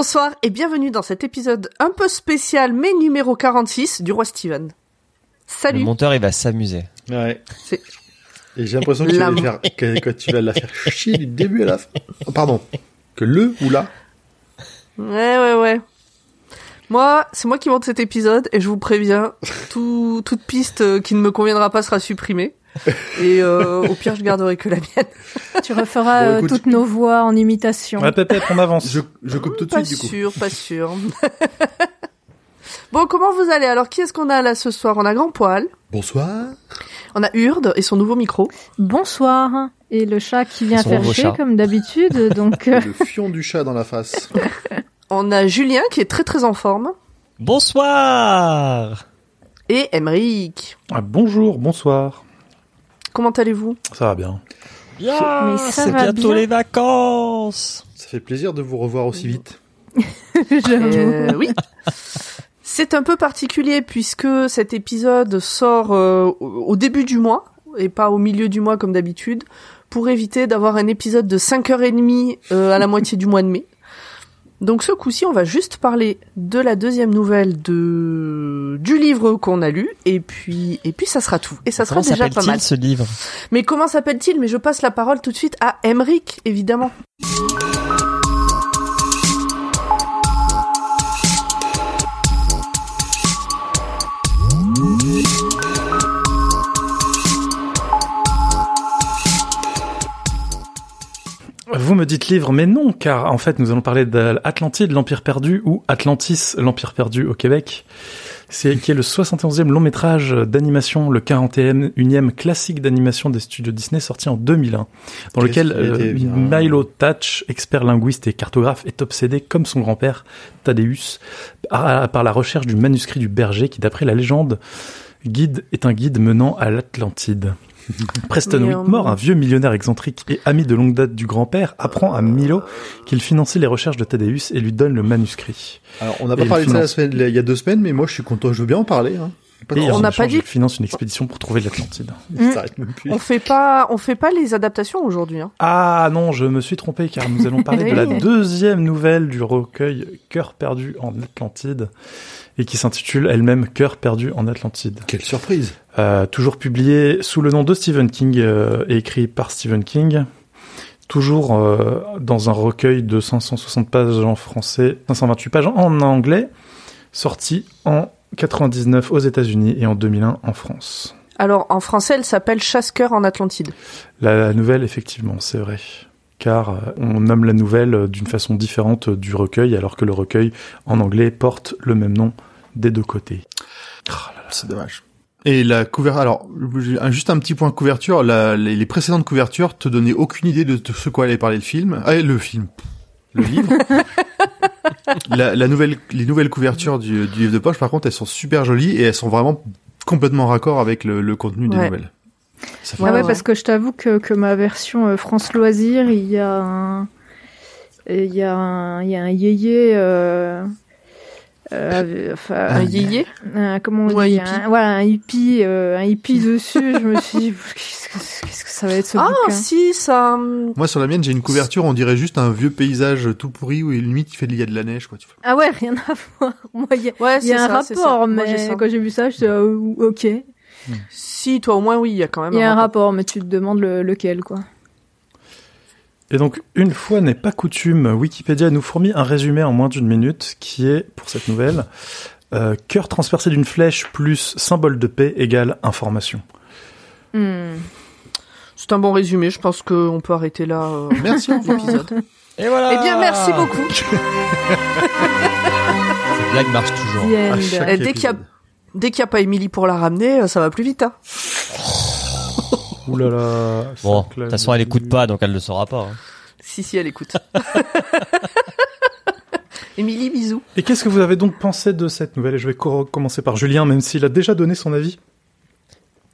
Bonsoir et bienvenue dans cet épisode un peu spécial mais numéro 46 du Roi Steven. Salut. Le monteur, il va s'amuser. Ouais. C'est- Et j'ai l'impression que tu, vas La- faire, que, que tu vas la faire chier du début à la fin. Oh, pardon. Que le ou la. Ouais, ouais, ouais. Moi, c'est moi qui monte cet épisode et je vous préviens, tout, toute piste euh, qui ne me conviendra pas sera supprimée. Et euh, au pire, je garderai que la mienne. Tu referas Bon, euh, écoute. toutes nos voix en imitation. Ouais, peut-être, on avance. Je, je coupe tout de pas suite, du coup. sûr, pas sûr. bon, comment vous allez? Alors, qui est-ce qu'on a là ce soir? On a Grand Poil, Bonsoir. on a Urde et son nouveau micro. Bonsoir. Et le chat qui vient faire chier chat. comme d'habitude. Donc euh, Le fion du chat dans la face. On a Julien qui est très très en forme. Bonsoir Et Emeric. Ah, bonjour, bonsoir. Comment allez-vous? Ça va bien. Bien, Mais ça c'est va bientôt bien. les vacances Ça fait plaisir de vous revoir aussi vite. j'avoue. Euh, oui. C'est un peu particulier puisque cet épisode sort euh, au au début du mois et pas au milieu du mois comme d'habitude pour éviter d'avoir un épisode de 5h30 euh, à la moitié du mois de mai. Donc ce coup-ci, on va juste parler de la deuxième nouvelle de du livre qu'on a lu et puis et puis ça sera tout. Et ça sera déjà pas mal. ce livre? Mais comment s'appelle-t-il? Mais je passe la parole tout de suite à Emric, évidemment. Vous me dites livre, mais non, car en fait, nous allons parler d'Atlantide, l'Empire perdu, ou Atlantis, l'Empire perdu au Québec. C'est qui est le 71e long métrage d'animation, le 41e classique d'animation des studios Disney, sorti en 2001, dans lequel euh. Milo Thatch, expert linguiste et cartographe, est obsédé, comme son grand-père Thaddeus, par, par la recherche du manuscrit du berger, qui, d'après la légende, guide est un guide menant à l'Atlantide. Preston Mais, Whitmore, un vieux millionnaire excentrique et ami de longue date du grand-père, apprend à Milo qu'il finançait les recherches de Thaddeus et lui donne le manuscrit. Alors, on n'a pas parlé de ça la semaine, il y a deux semaines, mais moi, je suis content. Je veux bien en parler. Hein. Et on n'a pas dit- il finance une expédition pour trouver l'Atlantide. Il s'arrête même plus. On fait pas on fait pas les adaptations aujourd'hui. Hein. Ah non, je me suis trompé car nous allons parler de la Oui. deuxième nouvelle du recueil Cœur perdu en Atlantide et qui s'intitule elle-même Cœur perdu en Atlantide. Quelle surprise. Euh, toujours publié sous le nom de Stephen King euh, et écrit par Stephen King. Toujours euh, dans un recueil de 560 pages en français, 528 pages en anglais, sorti en 99 aux États-Unis et en 2001 en France. Alors en français, elle s'appelle Chasse-cœur en Atlantide. La nouvelle, effectivement, c'est vrai. Car on nomme la nouvelle d'une façon différente du recueil, alors que le recueil en anglais porte le même nom des deux côtés. C'est dommage. Et la couverture, alors, juste un petit point de couverture, la, les, les précédentes couvertures te donnaient aucune idée de, de ce quoi allait parler le film. Ah, le film. Le livre. la, la nouvelle, les nouvelles couvertures du, du livre de poche, par contre, elles sont super jolies et elles sont vraiment complètement raccord avec le, le contenu des Ouais. nouvelles. Ça fait Ah ouais, ouais. parce que je t'avoue que, que ma version euh, France Loisirs, il y a un, il y a un, il y a un yéyé, euh, euh, enfin, Un yéyé un- comment on Ou un dit, hippie. un- voilà, un hippie, euh, un hippie dessus. je me suis dit, qu'est-ce que, qu'est-ce que ça va être ce Ah bouquin si, ça... hum, Moi, sur la mienne, j'ai une couverture, on dirait juste un vieux paysage tout pourri où limite il fait, il y a de la neige, quoi. Ah ouais, rien à voir. Moi, il y a, Ouais, il y a un ça, c'est ça. rapport, mais quand j'ai vu ça, je suis ok. Il Si, toi au moins oui, il y a quand même y a un rapport. rapport, mais tu te demandes le- lequel, quoi. Et donc, une fois n'est pas coutume, Wikipédia nous fournit un résumé en moins d'une minute qui est, pour cette nouvelle, euh, cœur transpercé d'une flèche plus symbole de paix égale information. Hmm. C'est un bon résumé, je pense qu'on peut arrêter là euh, Merci, revoir. l'épisode. Et voilà Eh bien, merci beaucoup. Cette blague marche toujours. Dès qu'il a- n'y a pas Émilie pour la ramener, euh, ça va plus vite. Hein. Ouh là là. Bon, ça de toute façon, elle écoute pas, donc elle le saura pas. hein. Si, si, elle écoute. Émilie, bisous. Et qu'est-ce que vous avez donc pensé de cette nouvelle? Et je vais co- commencer par Julien, même s'il a déjà donné son avis.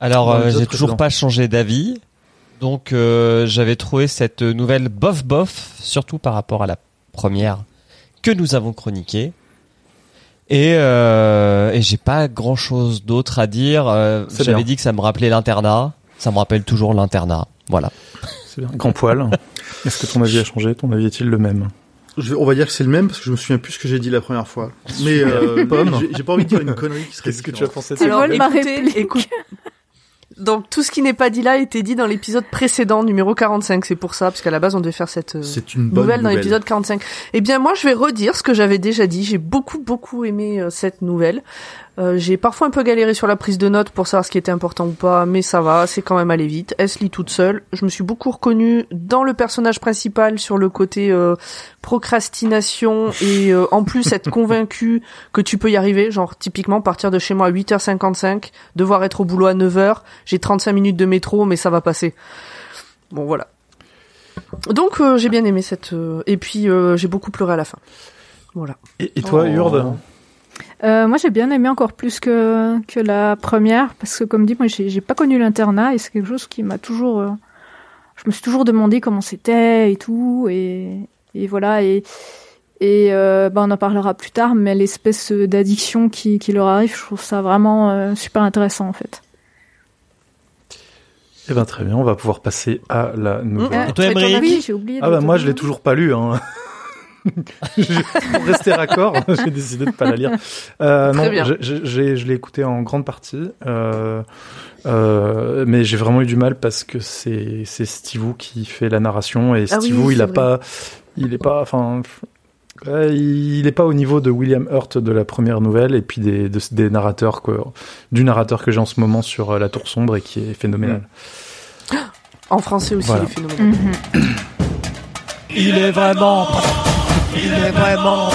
Alors, euh, j'ai toujours pas changé d'avis. Donc, euh, j'avais trouvé cette nouvelle bof bof, surtout par rapport à la première que nous avons chroniquée. Et, euh, et j'ai pas grand chose d'autre à dire. Euh, J'avais dit que ça me rappelait l'internat. Ça me rappelle toujours l'internat. Voilà. C'est bien. Grand poil. Est-ce que ton avis a changé? Ton avis est-il le même? Je- on va dire que c'est le même parce que je me souviens plus ce que j'ai dit la première fois. Mais euh, Pomme. j'ai- j'ai pas envie de dire une connerie qui serait Qu'est-ce que tu as pensé de Tu ça? Alors, voles ma écoutez, réplique. écoute. Donc, tout ce qui n'est pas dit là a été dit dans l'épisode précédent, numéro 45. C'est pour ça, parce qu'à la base, on devait faire cette euh, C'est une bonne nouvelle dans l'épisode 45. Eh bien, moi, je vais redire ce que j'avais déjà dit. J'ai beaucoup, beaucoup aimé euh, cette nouvelle. Euh, j'ai parfois un peu galéré sur la prise de notes pour savoir ce qui était important ou pas, mais ça va, c'est quand même allé vite. Elle se lit toute seule. Je me suis beaucoup reconnue dans le personnage principal sur le côté euh, procrastination et euh, en plus être convaincu que tu peux y arriver. Genre, typiquement, partir de chez moi à 8h55, devoir être au boulot à 9h, j'ai 35 minutes de métro, mais ça va passer. Bon, voilà. Donc, euh, j'ai bien aimé cette... euh, Et puis, euh, j'ai beaucoup pleuré à la fin. Voilà. Et, et toi, Oh. Urde? Euh, moi, j'ai bien aimé encore plus que, que la première, parce que comme dit, moi, j'ai j'ai pas connu l'internat et c'est quelque chose qui m'a toujours. euh, je me suis toujours demandé comment c'était et tout, et, et voilà. Et, et euh, bah, on en parlera plus tard, mais l'espèce d'addiction qui, qui leur arrive, je trouve ça vraiment euh, super intéressant en fait. Eh ben très bien, on va pouvoir passer à la nouvelle. Et toi, Oui, j'ai oublié. Ah bah moi je l'ai toujours pas lu. Hein. Pour rester raccord, j'ai décidé de pas la lire. Euh, Très non, bien. je l'ai écouté en grande partie, euh, euh, mais j'ai vraiment eu du mal parce que c'est c'est Steve qui fait la narration et Ah oui, Steve il a vrai. pas, il est pas, enfin, ouais, il est pas au niveau de William Hurt de la première nouvelle et puis des de- des narrateurs quoi, du narrateur que j'ai en ce moment sur La Tour sombre et qui est phénoménal. En français aussi, Voilà. les phénomènes. Mhm. Il est vraiment. Il est vraiment.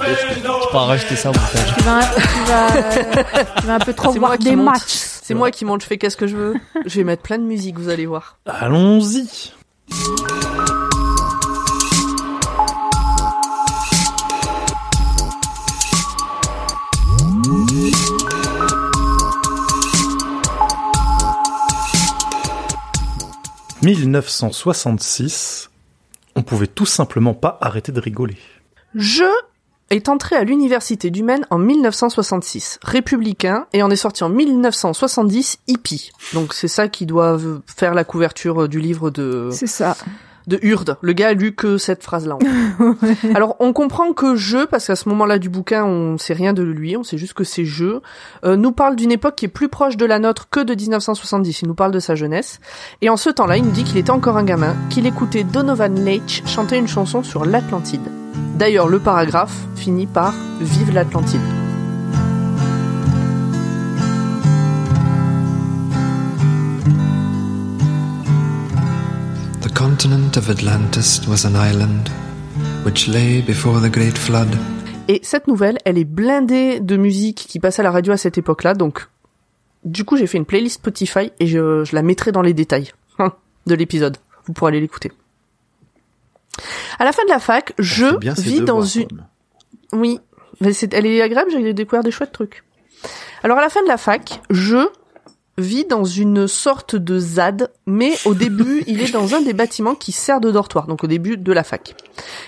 Je peux en rajouter ça au montage. Tu vas, tu vas, tu vas un peu trop C'est voir moi qui des monte. matchs. C'est moi qui monte, je fais qu'est-ce que je veux. Je vais mettre plein de musique, vous allez voir. Allons-y. « 1966, on pouvait tout simplement pas arrêter de rigoler. Je est entré à l'université du Maine en 1966, républicain, et en est sorti en 1970, hippie. Donc c'est ça qui doit faire la couverture du livre de, C'est ça. De Hurde. Le gars a lu que cette phrase-là. en fait. Alors on comprend que je, parce qu'à ce moment-là du bouquin, on sait rien de lui, on sait juste que c'est je, euh, nous parle d'une époque qui est plus proche de la nôtre que de 1970. Il nous parle de sa jeunesse. Et en ce temps-là, il nous dit qu'il était encore un gamin, qu'il écoutait Donovan Leitch chanter une chanson sur l'Atlantide. D'ailleurs, le paragraphe finit par Vive l'Atlantide. Continent of Atlantis was an island which lay before the great flood. Et cette nouvelle, elle est blindée de musique qui passait à la radio à cette époque-là, donc du coup j'ai fait une playlist Spotify et je, je la mettrai dans les détails hein, de l'épisode. Vous pourrez aller l'écouter. À la fin de la fac, je bien ces vis dans devoirs, une... Oui, mais c'est, elle est agréable, j'ai découvert des chouettes trucs. Alors à la fin de la fac, je vis dans une sorte de ZAD, mais au début, il est dans un des bâtiments qui sert de dortoir, donc au début de la fac.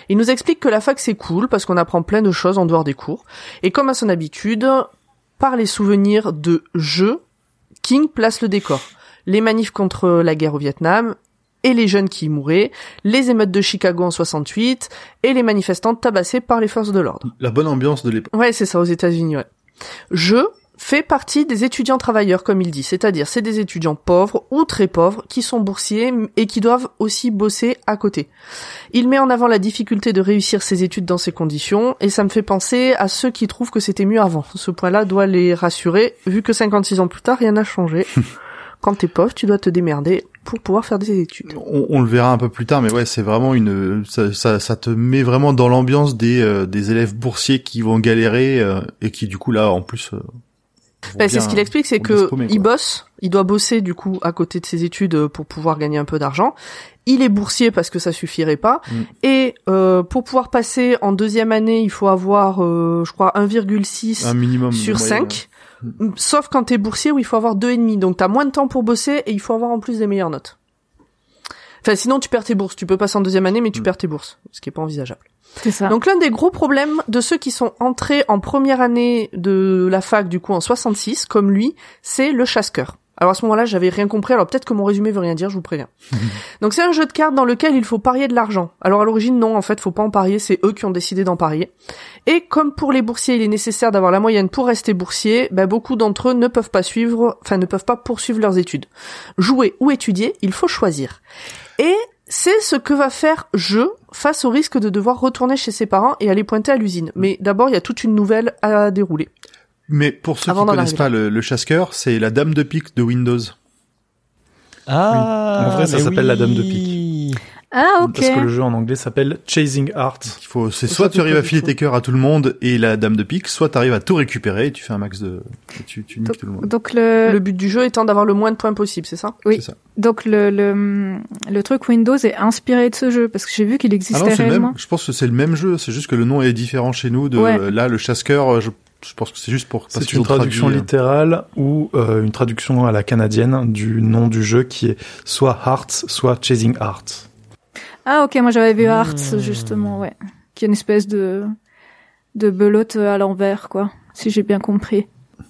Il nous explique que la fac c'est cool parce qu'on apprend plein de choses en dehors des cours, et comme à son habitude, par les souvenirs de je, King place le décor. Les manifs contre la guerre au Vietnam, et les jeunes qui y mouraient, les émeutes de Chicago en 68, et les manifestants tabassés par les forces de l'ordre. La bonne ambiance de l'époque. Ouais, c'est ça, aux États-Unis, ouais. Je fais partie des étudiants travailleurs, comme il dit, c'est-à-dire c'est des étudiants pauvres ou très pauvres qui sont boursiers et qui doivent aussi bosser à côté. Il met en avant la difficulté de réussir ses études dans ces conditions et ça me fait penser à ceux qui trouvent que c'était mieux avant. Ce point-là doit les rassurer, vu que 56 ans plus tard, rien n'a changé. Quand t'es pauvre, tu dois te démerder pour pouvoir faire des études. On, on le verra un peu plus tard, mais ouais, c'est vraiment une, ça, ça, ça te met vraiment dans l'ambiance des, euh, des élèves boursiers qui vont galérer euh, et qui du coup là, en plus. euh, Ben, c'est ce qu'il explique, c'est que il bosse, il doit bosser du coup à côté de ses études euh, pour pouvoir gagner un peu d'argent. Il est boursier parce que ça suffirait pas. Mm. Et euh, pour pouvoir passer en deuxième année, il faut avoir, euh, je crois, 1,6 un minimum de sur moyenne, 5. Sauf quand t'es boursier où il faut avoir deux et demi. Donc t'as moins de temps pour bosser et il faut avoir en plus des meilleures notes. Enfin, sinon tu perds tes bourses. Tu peux passer en deuxième année, mais tu Mm. perds tes bourses, ce qui est pas envisageable. C'est ça. Donc l'un des gros problèmes de ceux qui sont entrés en première année de la fac, du coup en 66, comme lui, c'est le chasse-cœur. Alors à ce moment-là, j'avais rien compris. Alors peut-être que mon résumé veut rien dire, je vous préviens. Donc c'est un jeu de cartes dans lequel il faut parier de l'argent. Alors à l'origine, non, en fait, faut pas en parier. C'est eux qui ont décidé d'en parier. Et comme pour les boursiers, il est nécessaire d'avoir la moyenne pour rester boursier, ben, beaucoup d'entre eux ne peuvent pas suivre, enfin ne peuvent pas poursuivre leurs études. Jouer ou étudier, il faut choisir. Et c'est ce que va faire jeu face au risque de devoir retourner chez ses parents et aller pointer à l'usine. Mais d'abord, il y a toute une nouvelle à dérouler. Mais pour ceux Avant qui connaissent arriver pas le, le c'est la dame de pique de Windows. Ah, En vrai, ça s'appelle la Dame de oui. Ah, ok. Parce que le jeu en anglais s'appelle Chasing Art. Il faut, c'est soit tu arrives à filer tes cœurs à tout le monde et la dame de pique, soit tu arrives à tout récupérer et tu fais un max de, et tu, tu niques tout le monde. Donc le, Le but du jeu étant d'avoir le moins de points possible, c'est ça? Oui. C'est ça. donc le, le le truc Windows est inspiré de ce jeu parce que j'ai vu qu'il Ah existait non, c'est le réellement. même. Je pense que c'est le même jeu. C'est juste que le nom est différent chez nous. De Ouais. là, le chasse-cœur, je, je pense que c'est juste pour. C'est une traduction euh, littérale ou euh, une traduction à la canadienne du nom du jeu qui est soit Hearts, soit Chasing Art. Ah ok, moi j'avais vu Arts Hmm. justement, ouais, qui est une espèce de de belote à l'envers quoi, si j'ai bien compris,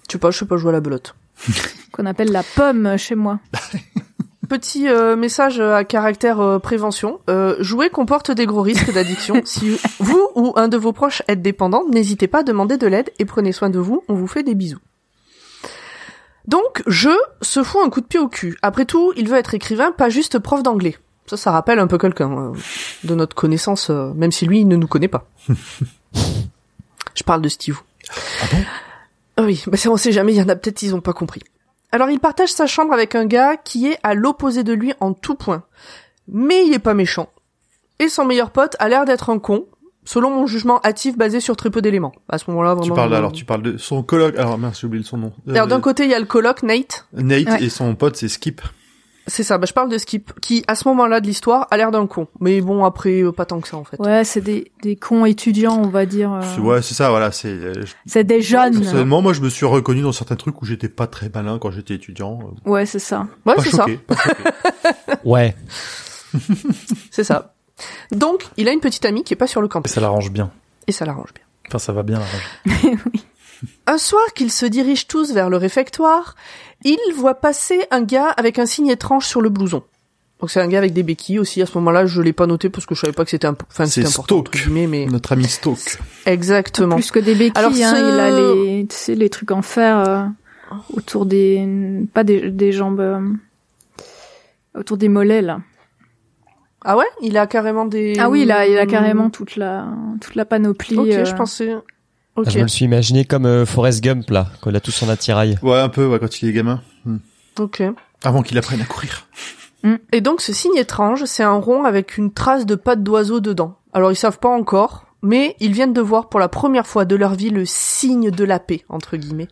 Je sais pas, je sais pas jouer à la belote. qu'on appelle la pomme chez moi. Petit euh, message à caractère euh, prévention. Euh, jouer comporte des gros risques d'addiction. si vous ou un de vos proches êtes dépendant, n'hésitez pas à demander de l'aide et prenez soin de vous. On vous fait des bisous. Donc, je se fout un coup de pied au cul. Après tout, il veut être écrivain, pas juste prof d'anglais. Ça, ça rappelle un peu quelqu'un euh, de notre connaissance, euh, même si lui, il ne nous connaît pas. je parle de Steve. Ah bon? Ah Oui, bah ça, on sait jamais, il y en a peut-être, ils ont pas compris. Alors il partage sa chambre avec un gars qui est à l'opposé de lui en tout point. Mais il est pas méchant. Et son meilleur pote a l'air d'être un con, selon mon jugement hâtif basé sur très peu d'éléments. À ce moment-là, vraiment... Tu parles euh, alors, tu parles de son coloc. Alors mince, j'ai oublié son nom. Alors d'un côté, il y a le coloc, Nate. Nate Ouais. et son pote, c'est Skip. C'est ça, bah, je parle de Skip, qui, à ce moment-là de l'histoire, a l'air d'un con. Mais bon, après, euh, pas tant que ça, en fait. Ouais, c'est des des cons étudiants, on va dire. euh, C'est- Ouais, c'est ça. Voilà, c'est. euh, je- C'est des jeunes. Personnellement, moi, je me suis reconnu dans certains trucs où j'étais pas très malin quand j'étais étudiant. Euh, Ouais, c'est ça. Ouais, pas c'est ça. choqué. Pas choqué. Ouais. C'est ça. Donc, il a une petite amie qui est pas sur le Et campus. ça l'arrange bien. Et ça l'arrange bien. Enfin, ça va bien l'arranger. Un soir qu'ils se dirigent tous vers le réfectoire, il voit passer un gars avec un signe étrange sur le blouson. Donc c'est un gars avec des béquilles aussi. À ce moment-là, je l'ai pas noté parce que je savais pas que c'était imp- enfin, important guillemets, mais Notre ami Stoke. exactement. Plus que des béquilles, Alors, hein, ce- il a les, tu sais, les trucs en fer euh, autour des, pas des, des jambes, euh, autour des mollets là. Ah ouais, il a carrément des. Ah oui, il a, il a carrément toute la, toute la panoplie. Ok, euh, je pensais. Je me le suis imaginé comme euh, Forrest Gump là, quand il a tout son attirail. Ouais, un peu, ouais, quand il est gamin. Hmm. Ok. Avant qu'il apprenne à courir. Et donc ce signe étrange, c'est un rond avec une trace de pattes d'oiseau dedans. Alors ils savent pas encore, mais ils viennent de voir pour la première fois de leur vie le signe de la paix entre guillemets.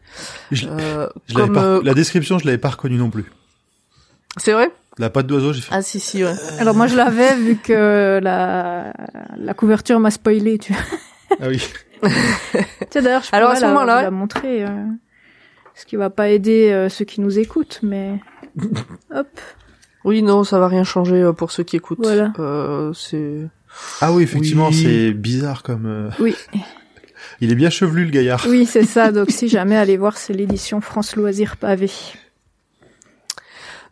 Je, Euh, je l'avais comme pas- euh, La description, je l'avais pas reconnue non plus. c'est vrai? La patte d'oiseau, j'ai fait. Ah si si ouais. Alors moi je l'avais vu que la, la couverture m'a spoilé, tu vois. Ah oui. Tiens, d'ailleurs, je Alors, à ce la- moment-là- vous la montrer, euh, ce qui va pas aider euh, ceux qui nous écoutent, mais hop, Oui non, ça va rien changer euh, pour ceux qui écoutent. Voilà. Euh, c'est Ah oui, effectivement, Oui. c'est bizarre comme. euh, oui, Il est bien chevelu le gaillard. oui, c'est ça. Donc si jamais allez voir, c'est l'édition France Loisirs Pavé.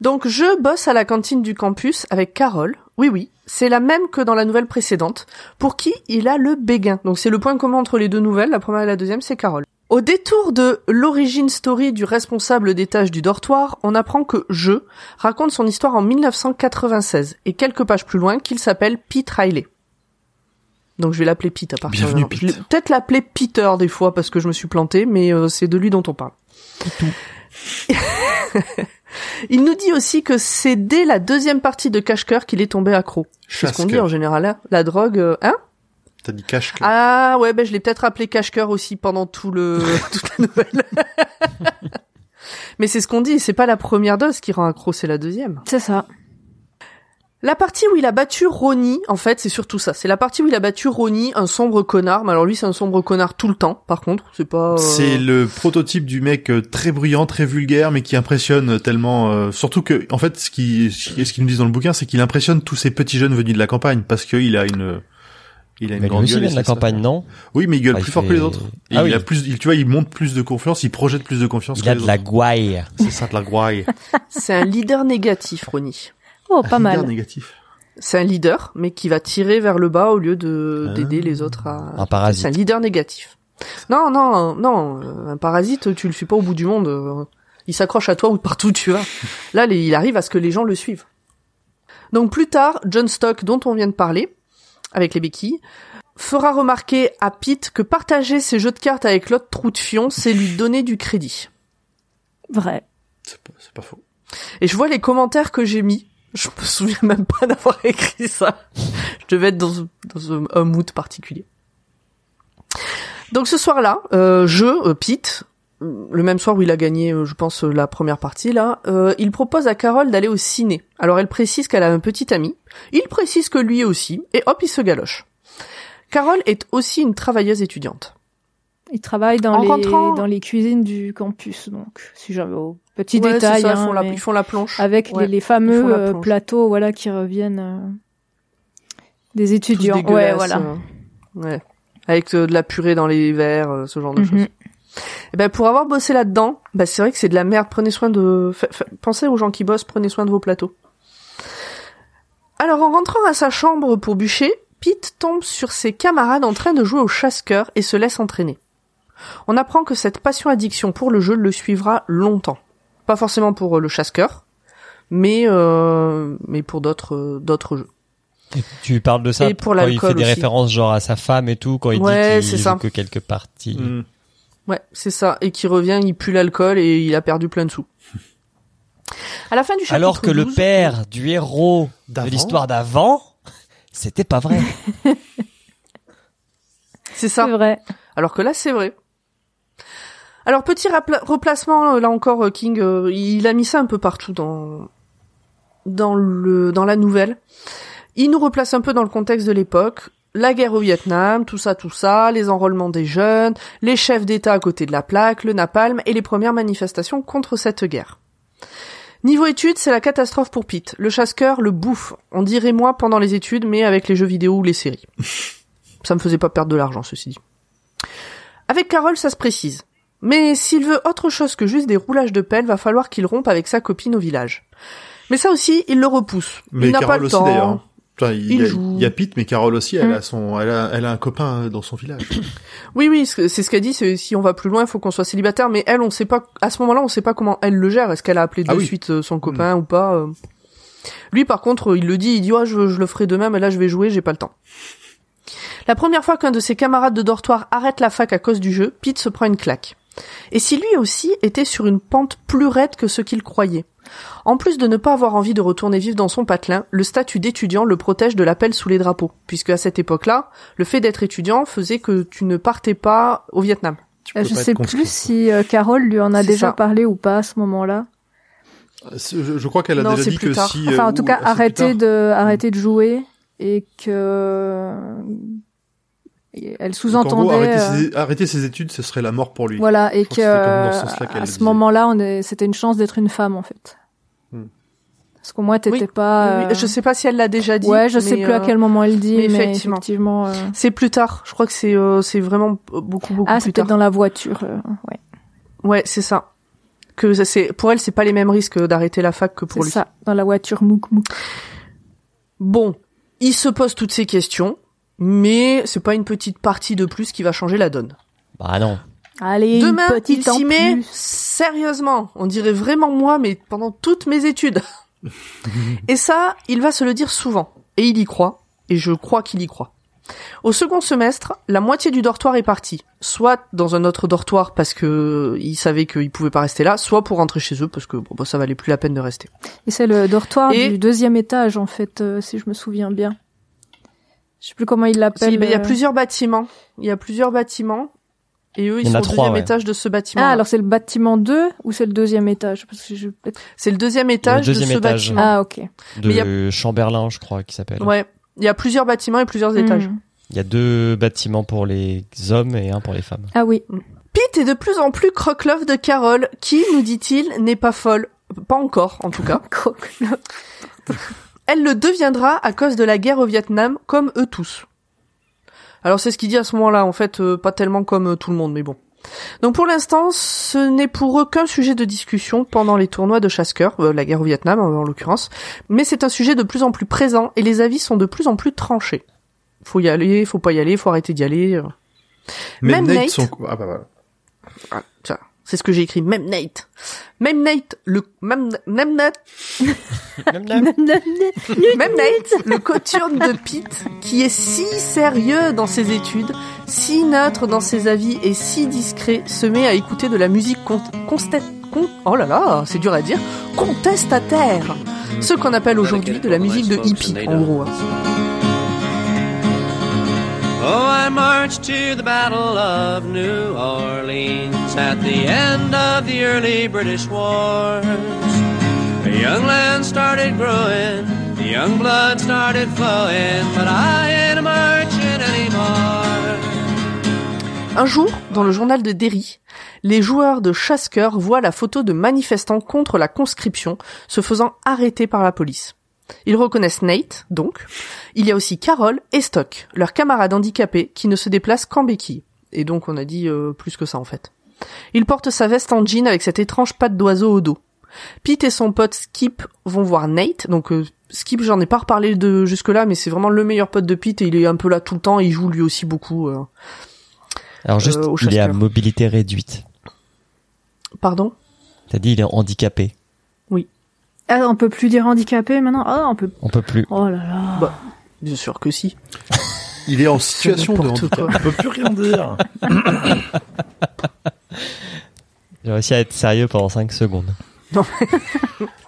Donc je bosse à la cantine du campus avec Carole. Oui oui, c'est la même que dans la nouvelle précédente, pour qui il a le béguin. Donc c'est le point commun entre les deux nouvelles, la première et la deuxième, c'est Carole. Au détour de l'origine story du responsable des tâches du dortoir, on apprend que Je raconte son histoire en 1996 et quelques pages plus loin qu'il s'appelle Pete Riley. Donc je vais l'appeler Pete à partir Bienvenue, de Pete. Je vais Peut-être l'appeler Peter des fois parce que je me suis planté, mais euh, c'est de lui dont on parle. Il nous dit aussi que c'est dès la deuxième partie de Cache-Cœur qu'il est tombé accro. C'est ce qu'on dit en général. hein. La drogue, euh, hein T'as dit cache Ah ouais, ben je l'ai peut-être appelé Cache-Cœur aussi pendant tout le toute la nouvelle. Mais c'est ce qu'on dit, c'est pas la première dose qui rend accro, c'est la deuxième. C'est ça. La partie où il a battu Ronnie, en fait, c'est surtout ça. C'est la partie où il a battu Ronnie, un sombre connard. Mais alors lui, c'est un sombre connard tout le temps. Par contre, c'est pas. euh, C'est le prototype du mec euh, très bruyant, très vulgaire, mais qui impressionne tellement. euh, surtout que, en fait, ce qui, ce qu'ils nous disent dans le bouquin, c'est qu'il impressionne tous ces petits jeunes venus de la campagne parce qu'il a une Il a une Mais lui grande aussi gueule. vient de la campagne, non? Oui, mais il gueule Ah, il plus fort que les autres. Et Ah il oui. a plus, il- tu vois, il monte plus de confiance, il projette plus de confiance Il que a les de la gouaille. C'est ça, de la gouaille. C'est un leader négatif, Ronnie. Oh, pas Un leader mal. négatif. C'est un leader, mais qui va tirer vers le bas au lieu de Ah. d'aider les autres à. Un C'est un parasite. leader négatif. Non, non, non. Un parasite, tu le suis pas au bout du monde. Il s'accroche à toi ou partout où tu vas. Là, il arrive à ce que les gens le suivent. Donc plus tard, John Stock, dont on vient de parler, avec les béquilles, fera remarquer à Pete que partager ses jeux de cartes avec l'autre trou de fion, c'est lui donner du crédit. Vrai. C'est pas, c'est pas faux. Et je vois les commentaires que j'ai mis. Je me souviens même pas d'avoir écrit ça. Je devais être dans, dans un, mood particulier. Donc ce soir-là, euh, je, euh, Pete, le même soir où il a gagné, euh, je pense, la première partie, là, euh, il propose à Carole d'aller au ciné. Alors elle précise qu'elle a un petit ami. Il précise que lui aussi. Et hop, il se galoche. Carole est aussi une travailleuse étudiante. Ils travaillent dans En les rentrant- dans les cuisines du campus, donc si j'avais au petit Ouais, détail, ça, ils hein, font la, ils font la planche. avec Ouais. les, fameux euh, plateaux, voilà, qui reviennent euh, des étudiants. Ouais, voilà. euh, ouais. Avec euh, de la purée dans les verres, ce genre de Mhm. choses. Et ben pour avoir bossé là-dedans, bah c'est vrai que c'est de la merde. Prenez soin de, pensez aux gens qui bossent, prenez soin de vos plateaux. Alors en rentrant à sa chambre pour bûcher, Pete tombe sur ses camarades en train de jouer au chasse-cœur et se laisse entraîner. On apprend que cette passion addiction pour le jeu le suivra longtemps. Pas forcément pour euh, le chasse-cœur, mais euh, mais pour d'autres euh, d'autres jeux. Et tu parles de ça Et pour quand il fait des références genre à sa femme et tout, quand il Ouais, dit c'est qu'il ça. joue que quelques parties. Mm. Ouais, c'est ça. Et qui revient, il pue l'alcool et il a perdu plein de sous. À la fin du chapitre Alors que le 12, père du héros de l'histoire d'avant, c'était pas vrai. c'est ça. C'est vrai. Alors que là, c'est vrai. Alors petit replacement, euh, là encore, euh, King, euh, il a mis ça un peu partout dans dans le dans la nouvelle. Il nous replace un peu dans le contexte de l'époque. La guerre au Vietnam, tout ça, tout ça, les enrôlements des jeunes, les chefs d'État à côté de la plaque, le napalm et les premières manifestations contre cette guerre. Niveau études, c'est la catastrophe pour Pete. Le chasse-cœur le bouffe. On dirait moi pendant les études, mais avec les jeux vidéo ou les séries. ça me faisait pas perdre de l'argent, ceci dit. Avec Carole, ça se précise. Mais s'il veut autre chose que juste des roulages de pelle, va falloir qu'il rompe avec sa copine au village. Mais ça aussi, il le repousse. Mais il n'a pas Carole le aussi temps. Enfin, il, Il y a, joue. il y a Pete, mais Carole aussi, elle Mm. a son, elle a, elle a un copain dans son village. Oui, oui, c'est ce qu'elle dit. c'est Si on va plus loin, il faut qu'on soit célibataire. Mais elle, on sait pas. À ce moment-là, on sait pas comment elle le gère. Est-ce qu'elle a appelé Ah de oui. suite euh, son copain ou pas euh. Lui, par contre, il le dit. Il dit ouais, je, je le ferai demain, mais là, je vais jouer, j'ai pas le temps. La première fois qu'un de ses camarades de dortoir arrête la fac à cause du jeu, Pete se prend une claque. Et si lui aussi était sur une pente plus raide que ce qu'il croyait. En plus de ne pas avoir envie de retourner vivre dans son patelin, le statut d'étudiant le protège de l'appel sous les drapeaux, puisque à cette époque-là, le fait d'être étudiant faisait que tu ne partais pas au Vietnam. Tu Euh, je sais plus si euh, Carole lui en a déjà ça. parlé ou pas à ce moment-là. C'est- Je, je crois qu'elle a Non, déjà c'est dit plus que tard. si. Enfin, euh, en tout ou- cas, c'est plus arrêter tard. de arrêter de jouer et que elle sous-entendait. arrêter, euh, ses, arrêter ses études, ce serait la mort pour lui. Voilà, et que que ce qu'elle à ce moment-là, on est, c'était une chance d'être une femme en fait. Hmm. Parce qu'au moins t'étais Oui, pas. Oui, euh, Je sais pas si elle l'a déjà dit. ouais, je sais plus à euh, quel moment elle dit, mais mais, effectivement. effectivement. euh, C'est plus tard. Je crois que c'est euh, c'est vraiment beaucoup beaucoup Ah, c'est plus peut-être tard. dans la voiture. euh, ouais, Ouais, c'est ça. Que ça, c'est pour elle, c'est pas les mêmes risques d'arrêter la fac que pour c'est lui. ça, dans la voiture mouk mouk. Bon, il se pose toutes ces questions, mais c'est pas une petite partie de plus qui va changer la donne. Bah non. Allez, Demain, une petite en s'y met plus. sérieusement. On dirait vraiment moi, mais pendant toutes mes études. et ça, il va se le dire souvent. Et il y croit. Et je crois qu'il y croit. Au second semestre, la moitié du dortoir est partie. Soit dans un autre dortoir parce que ils savaient qu'ils pouvaient pas rester là, soit pour rentrer chez eux parce que bon, bah, ça valait plus la peine de rester. Et c'est le dortoir Et- du deuxième étage en fait, euh, si je me souviens bien. Je sais plus comment il l'appelle. ben, il y a euh. plusieurs bâtiments. Il y a plusieurs bâtiments. Et eux, ils sont au deuxième ouais. étage de ce bâtiment. Ah, alors c'est le bâtiment 2 ou c'est le deuxième étage? Parce que je... peut-être- C'est le deuxième étage deuxième de ce étage. bâtiment. Ah, ok. De Mais Chamberlain, je crois, qui s'appelle. Ouais. Il y a plusieurs bâtiments et plusieurs étages. Hmm. Il y a deux bâtiments pour les hommes et un pour les femmes. Ah oui. Pete est de plus en plus croque-love de Carole, qui, nous dit-il, n'est pas folle. Pas encore, en tout cas. Croque-love. Elle le deviendra à cause de la guerre au Vietnam, comme eux tous. Alors c'est ce qu'il dit à ce moment-là, en fait, euh, pas tellement comme euh, tout le monde, mais bon. Donc pour l'instant, ce n'est pour eux qu'un sujet de discussion pendant les tournois de chasse-cœur, euh, la guerre au Vietnam en l'occurrence, mais c'est un sujet de plus en plus présent et les avis sont de plus en plus tranchés. Faut y aller, faut pas y aller, faut arrêter d'y aller. euh. Même, Même Nate, Nate- son... Ah bah voilà. Ah, c'est ce que j'ai écrit, même Nate. Même Nate, le même, même Nate, Même Nate, le coturne de Pete, qui est si sérieux dans ses études, si neutre dans ses avis et si discret, se met à écouter de la musique con constat- con- oh là là, c'est dur à dire, contestataire. Ce qu'on appelle aujourd'hui de la musique de hippie, en gros. Oh, I marched to the Battle of New Orleans at the end of the early British wars. The young land started growing, the young blood started flowing, but I ain't a marching anymore. Un jour, dans le journal de Derry, les joueurs de chasse-cœur voient la photo de manifestants contre la conscription se faisant arrêter par la police. Ils reconnaissent Nate, donc. Il y a aussi Carol et Stock, leurs camarades handicapés qui ne se déplacent qu'en béquille. Et donc on a dit euh, plus que ça en fait. Il porte sa veste en jean avec cette étrange patte d'oiseau au dos. Pete et son pote Skip vont voir Nate. Donc euh, Skip, j'en ai pas reparlé de jusque-là, mais c'est vraiment le meilleur pote de Pete et il est un peu là tout le temps. Et il joue lui aussi beaucoup. euh. Alors juste, Euh, il est à mobilité réduite. Pardon? T'as dit il est handicapé. Ah, on peut plus dire handicapé maintenant? Ah, on peut. On peut plus. Oh là là. Bah, Bien sûr que si. Il est en situation de handicap. quoi. On peut plus rien dire. J'ai réussi à être sérieux pendant 5 secondes.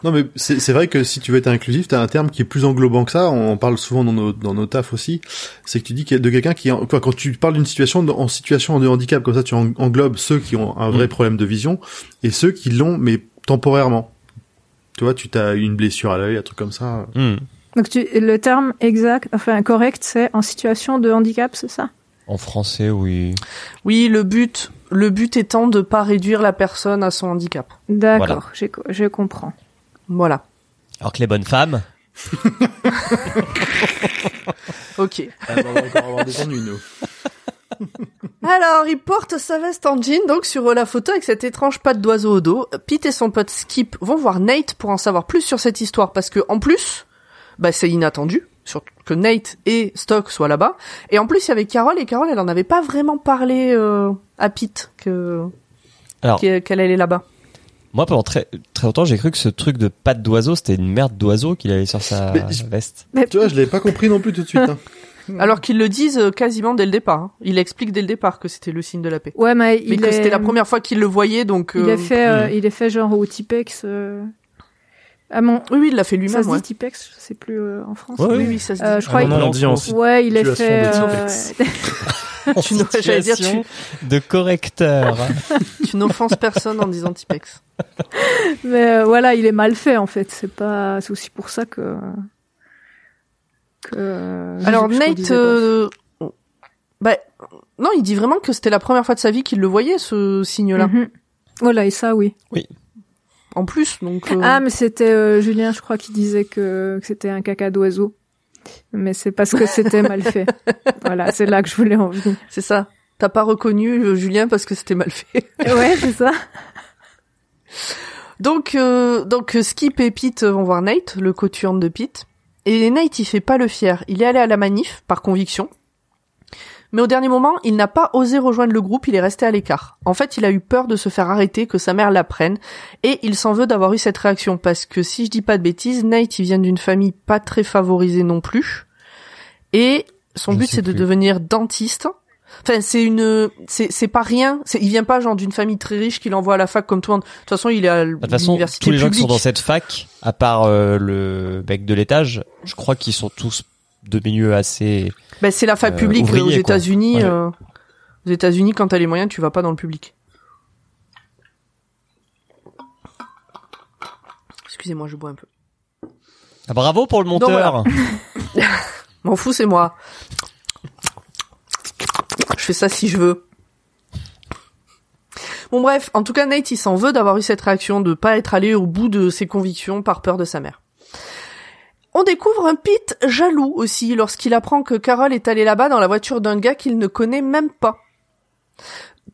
Non mais c'est vrai que si tu veux être inclusif, t'as un terme qui est plus englobant que ça. On en parle souvent dans nos dans nos tafs aussi. C'est que tu dis qu'il de quelqu'un qui, quoi, quand tu parles d'une situation de- en situation de handicap comme ça, tu en- englobes ceux qui ont un vrai Mm. problème de vision et ceux qui l'ont mais temporairement. Tu vois, tu t'as une blessure à l'œil, un truc comme ça. Hmm. Donc tu, le terme exact, enfin correct, c'est en situation de handicap, c'est ça? En français, oui. Oui, le but, le but étant de pas réduire la personne à son handicap. D'accord, Voilà. je comprends. Voilà. Alors que les bonnes femmes, Ok. Ah, on va encore avoir des ennuis, nous. Alors, il porte sa veste en jean, donc sur la photo avec cette étrange patte d'oiseau au dos. Pete et son pote Skip vont voir Nate pour en savoir plus sur cette histoire, parce que en plus, bah c'est inattendu, surtout que Nate et Stock soient là-bas. Et en plus, il y avait Carole, et Carole, elle en avait pas vraiment parlé euh, à Pete que Alors- qu'elle allait là-bas. moi pendant très, très longtemps j'ai cru que ce truc de patte d'oiseau c'était une merde d'oiseau qu'il avait sur sa Mais je- veste. Tu vois, je l'avais pas compris non plus tout de suite. Hein. Alors qu'ils le disent euh, quasiment dès le départ. hein. Il explique dès le départ que c'était le signe de la paix. Ouais, mais Mais il que est, c'était la première fois qu'il le voyait, donc... Il euh, est fait, euh, il est fait genre au Tipex. Euh... Ah mon, Oui, oui, il l'a fait ça lui-même, se ouais. dit Tipex, je sais plus euh, en France. Ouais, Oui, oui. ça se dit. Euh, je Ah crois non, qu'il- non, on dit en Ouais, il est fait. Tipex. Tu j'allais dire, Situation de correcteur. Tu n'offenses personne en disant Tipex. Mais euh, voilà, il est mal fait en fait. C'est pas, c'est aussi pour ça que. Que euh, Alors Nate, euh, bah non, il dit vraiment que c'était la première fois de sa vie qu'il le voyait ce signe-là. Mhm. Voilà, et ça, oui. En plus, donc euh, Ah, mais c'était euh, Julien, je crois, qui disait que, que c'était un caca d'oiseau. Mais c'est parce que c'était mal fait. Voilà, c'est là que je voulais en venir. c'est ça. T'as pas reconnu euh, Julien parce que c'était mal fait. Ouais, c'est ça. Donc euh, donc Skip et Pete vont voir Nate, le coturne de Pete. Et Nate, il fait pas le fier. Il est allé à la manif par conviction. Mais au dernier moment, il n'a pas osé rejoindre le groupe, il est resté à l'écart. En fait, il a eu peur de se faire arrêter, que sa mère l'apprenne, et il s'en veut d'avoir eu cette réaction, parce que si je dis pas de bêtises, Nate, il vient d'une famille pas très favorisée non plus, et son Je but c'est de devenir dentiste. Enfin, c'est une, c'est, c'est pas rien. C'est, il vient pas genre d'une famille très riche qui l'envoie à la fac comme tout le monde. De toute façon, il est à De toute façon, l'université tous les gens qui sont dans cette fac, à part euh, le mec de l'étage, je crois qu'ils sont tous de milieux assez. Ben, c'est la fac euh, publique ouvrier, aux. États-Unis. Ouais. euh, aux États-Unis, quand t'as les moyens, tu vas pas dans le public. Excusez-moi, je bois un peu. Ah, bravo pour le monteur. M'en fous, c'est moi. Je fais ça si je veux. Bon bref, en tout cas Nate il s'en veut d'avoir eu cette réaction de pas être allé au bout de ses convictions par peur de sa mère. On découvre un Pete jaloux aussi lorsqu'il apprend que Carol est allée là-bas dans la voiture d'un gars qu'il ne connaît même pas.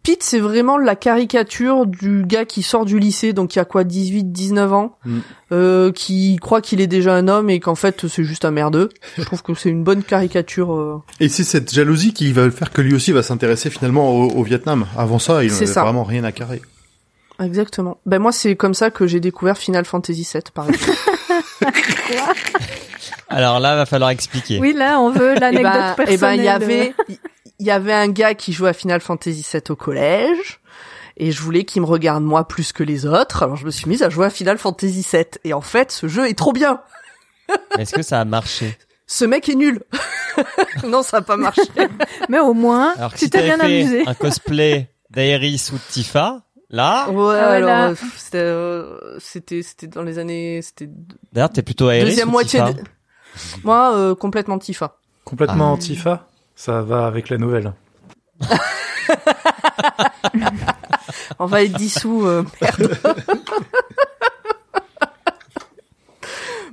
Pete, c'est vraiment la caricature du gars qui sort du lycée, donc il y a quoi, 18, 19 ans, Mm. euh, qui croit qu'il est déjà un homme et qu'en fait c'est juste un merdeux. Je trouve que c'est une bonne caricature. euh. Et c'est cette jalousie qui va faire que lui aussi va s'intéresser finalement au, au Vietnam. Avant ça, il n'avait vraiment rien à carrer. Exactement. Ben moi c'est comme ça que j'ai découvert Final Fantasy VII, par exemple. Alors là, va falloir expliquer. Oui, là, on veut et l'anecdote ben, personnelle. et ben il y avait, il y avait un gars qui jouait à Final Fantasy VII au collège. Et je voulais qu'il me regarde moi plus que les autres, alors je me suis mise à jouer à Final Fantasy VII. Et en fait, ce jeu est trop bien. Est-ce que ça a marché? Ce mec est nul. non, ça a pas marché. Mais au moins, Alors que tu si t'es bien fait amusé. un cosplay d'Aeris ou de Tifa, là, Ouais, Ah ouais, alors là. euh, c'était euh, c'était c'était dans les années c'était d'ailleurs, t'es plutôt Aeris deuxième ou moitié. Tifa de- Moi, euh, complètement Tifa. Complètement Ah. antifa, ça va avec la nouvelle. On va être dissous, euh, merde.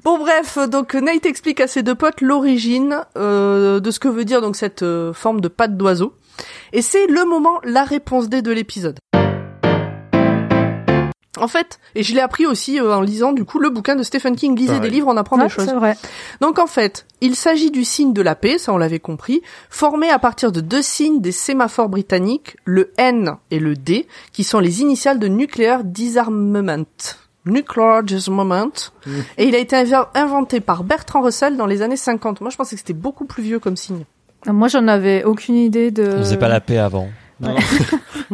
Bon bref, donc Nate explique à ses deux potes l'origine euh, de ce que veut dire donc cette euh, forme de patte d'oiseau. Et c'est le moment, la réponse D de l'épisode. En fait, et je l'ai appris aussi euh, en lisant du coup le bouquin de Stephen King, lisez des livres, on apprend Ouais, des choses. c'est vrai. Donc en fait, il s'agit du signe de la paix, ça on l'avait compris, formé à partir de deux signes des sémaphores britanniques, le N et le D, qui sont les initiales de Nuclear Disarmament. Nuclear Disarmament. Et il a été inv- inventé par Bertrand Russell dans les années 50. Moi je pensais que c'était beaucoup plus vieux comme signe. Ah, Moi, j'en avais aucune idée de. On faisait pas la paix avant.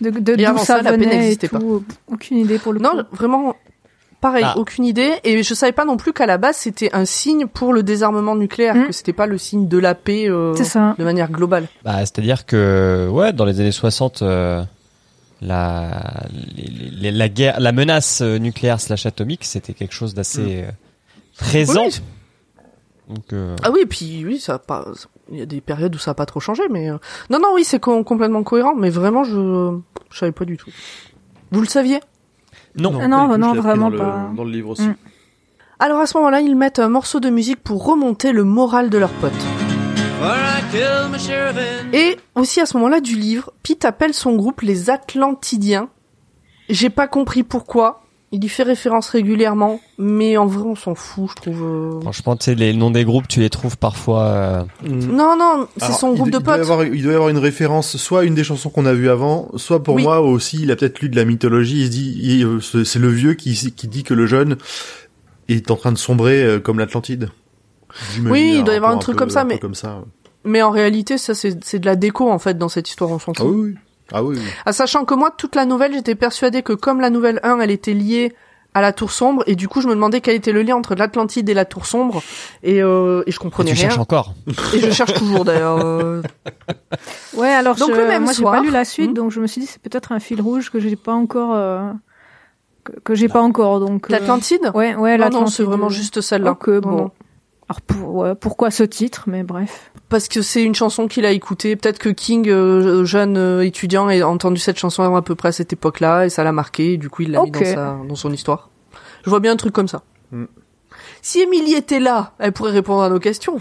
de, de Et d'où avant ça, ça, la paix venait n'existait tout. Aucune idée pour le Non, coup. vraiment, pareil, Ah. aucune idée. Et je savais pas non plus qu'à la base c'était un signe pour le désarmement nucléaire, Mm. que c'était pas le signe de la paix euh, C'est ça. de manière globale. Bah, c'est-à-dire que, ouais, dans les années 60, euh, la, les- les- la guerre, la menace euh, nucléaire slash atomique, c'était quelque chose d'assez euh, présent. Oui. Donc, euh, Ah oui, et puis oui, ça a pas. Il y a des périodes où ça a pas trop changé, mais euh, non, non, oui, c'est co- complètement cohérent, mais vraiment, je, je savais pas du tout. Vous le saviez? Non. Ah non, tout, non, vraiment dans le- pas. Dans le livre aussi. Mm. Alors à ce moment-là, ils mettent un morceau de musique pour remonter le moral de leurs potes. Et aussi à ce moment-là du livre, Pete appelle son groupe les Atlantidiens. J'ai pas compris pourquoi. Il y fait référence régulièrement, mais en vrai, on s'en fout, je trouve. euh. Franchement, tu sais, les noms des groupes, tu les trouves parfois. euh, Mm. Non, non, c'est son groupe de il doit y potes. avoir- il doit y avoir une référence, soit une des chansons qu'on a vues avant, soit pour Oui. moi aussi, il a peut-être lu de la mythologie. Il se dit, euh, c'est le vieux qui, qui dit que le jeune est en train de sombrer comme l'Atlantide. Oui, il doit y avoir un truc peu- comme ça, mais- comme ça. Mais en réalité, ça, c'est c'est de la déco, en fait, dans cette histoire, on s'en Ah oui, oui. Ah oui, oui. Ah, sachant que moi, toute la nouvelle, j'étais persuadée que comme la nouvelle 1, elle était liée à la Tour Sombre, et du coup, je me demandais quel était le lien entre l'Atlantide et la Tour Sombre, et, euh, et je et comprenais tu rien. cherches encore. Et je cherche toujours, d'ailleurs. euh. Ouais, alors Donc, je- le même moi j'ai soir- pas lu la suite, Hmm. donc je me suis dit c'est peut-être un fil rouge que j'ai pas encore euh, que, que j'ai pas encore donc. euh, L'Atlantide? Ouais, ouais, Non, non, l'Atlantide. c'est vraiment juste celle-là. Non, bon. non. Alors pour, ouais, pourquoi ce titre? Mais bref. Parce que c'est une chanson qu'il a écoutée. Peut-être que King, euh, jeune euh, étudiant, a entendu cette chanson à peu près à cette époque-là, et ça l'a marqué, et du coup, il l'a mis dans, sa, dans son histoire. Je vois bien un truc comme ça. Mm. Si Émilie était là, elle pourrait répondre à nos questions.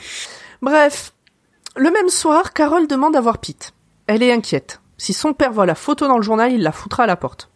Bref. Le même soir, Carole demande à voir Pete. Elle est inquiète. Si son père voit la photo dans le journal, il la foutra à la porte.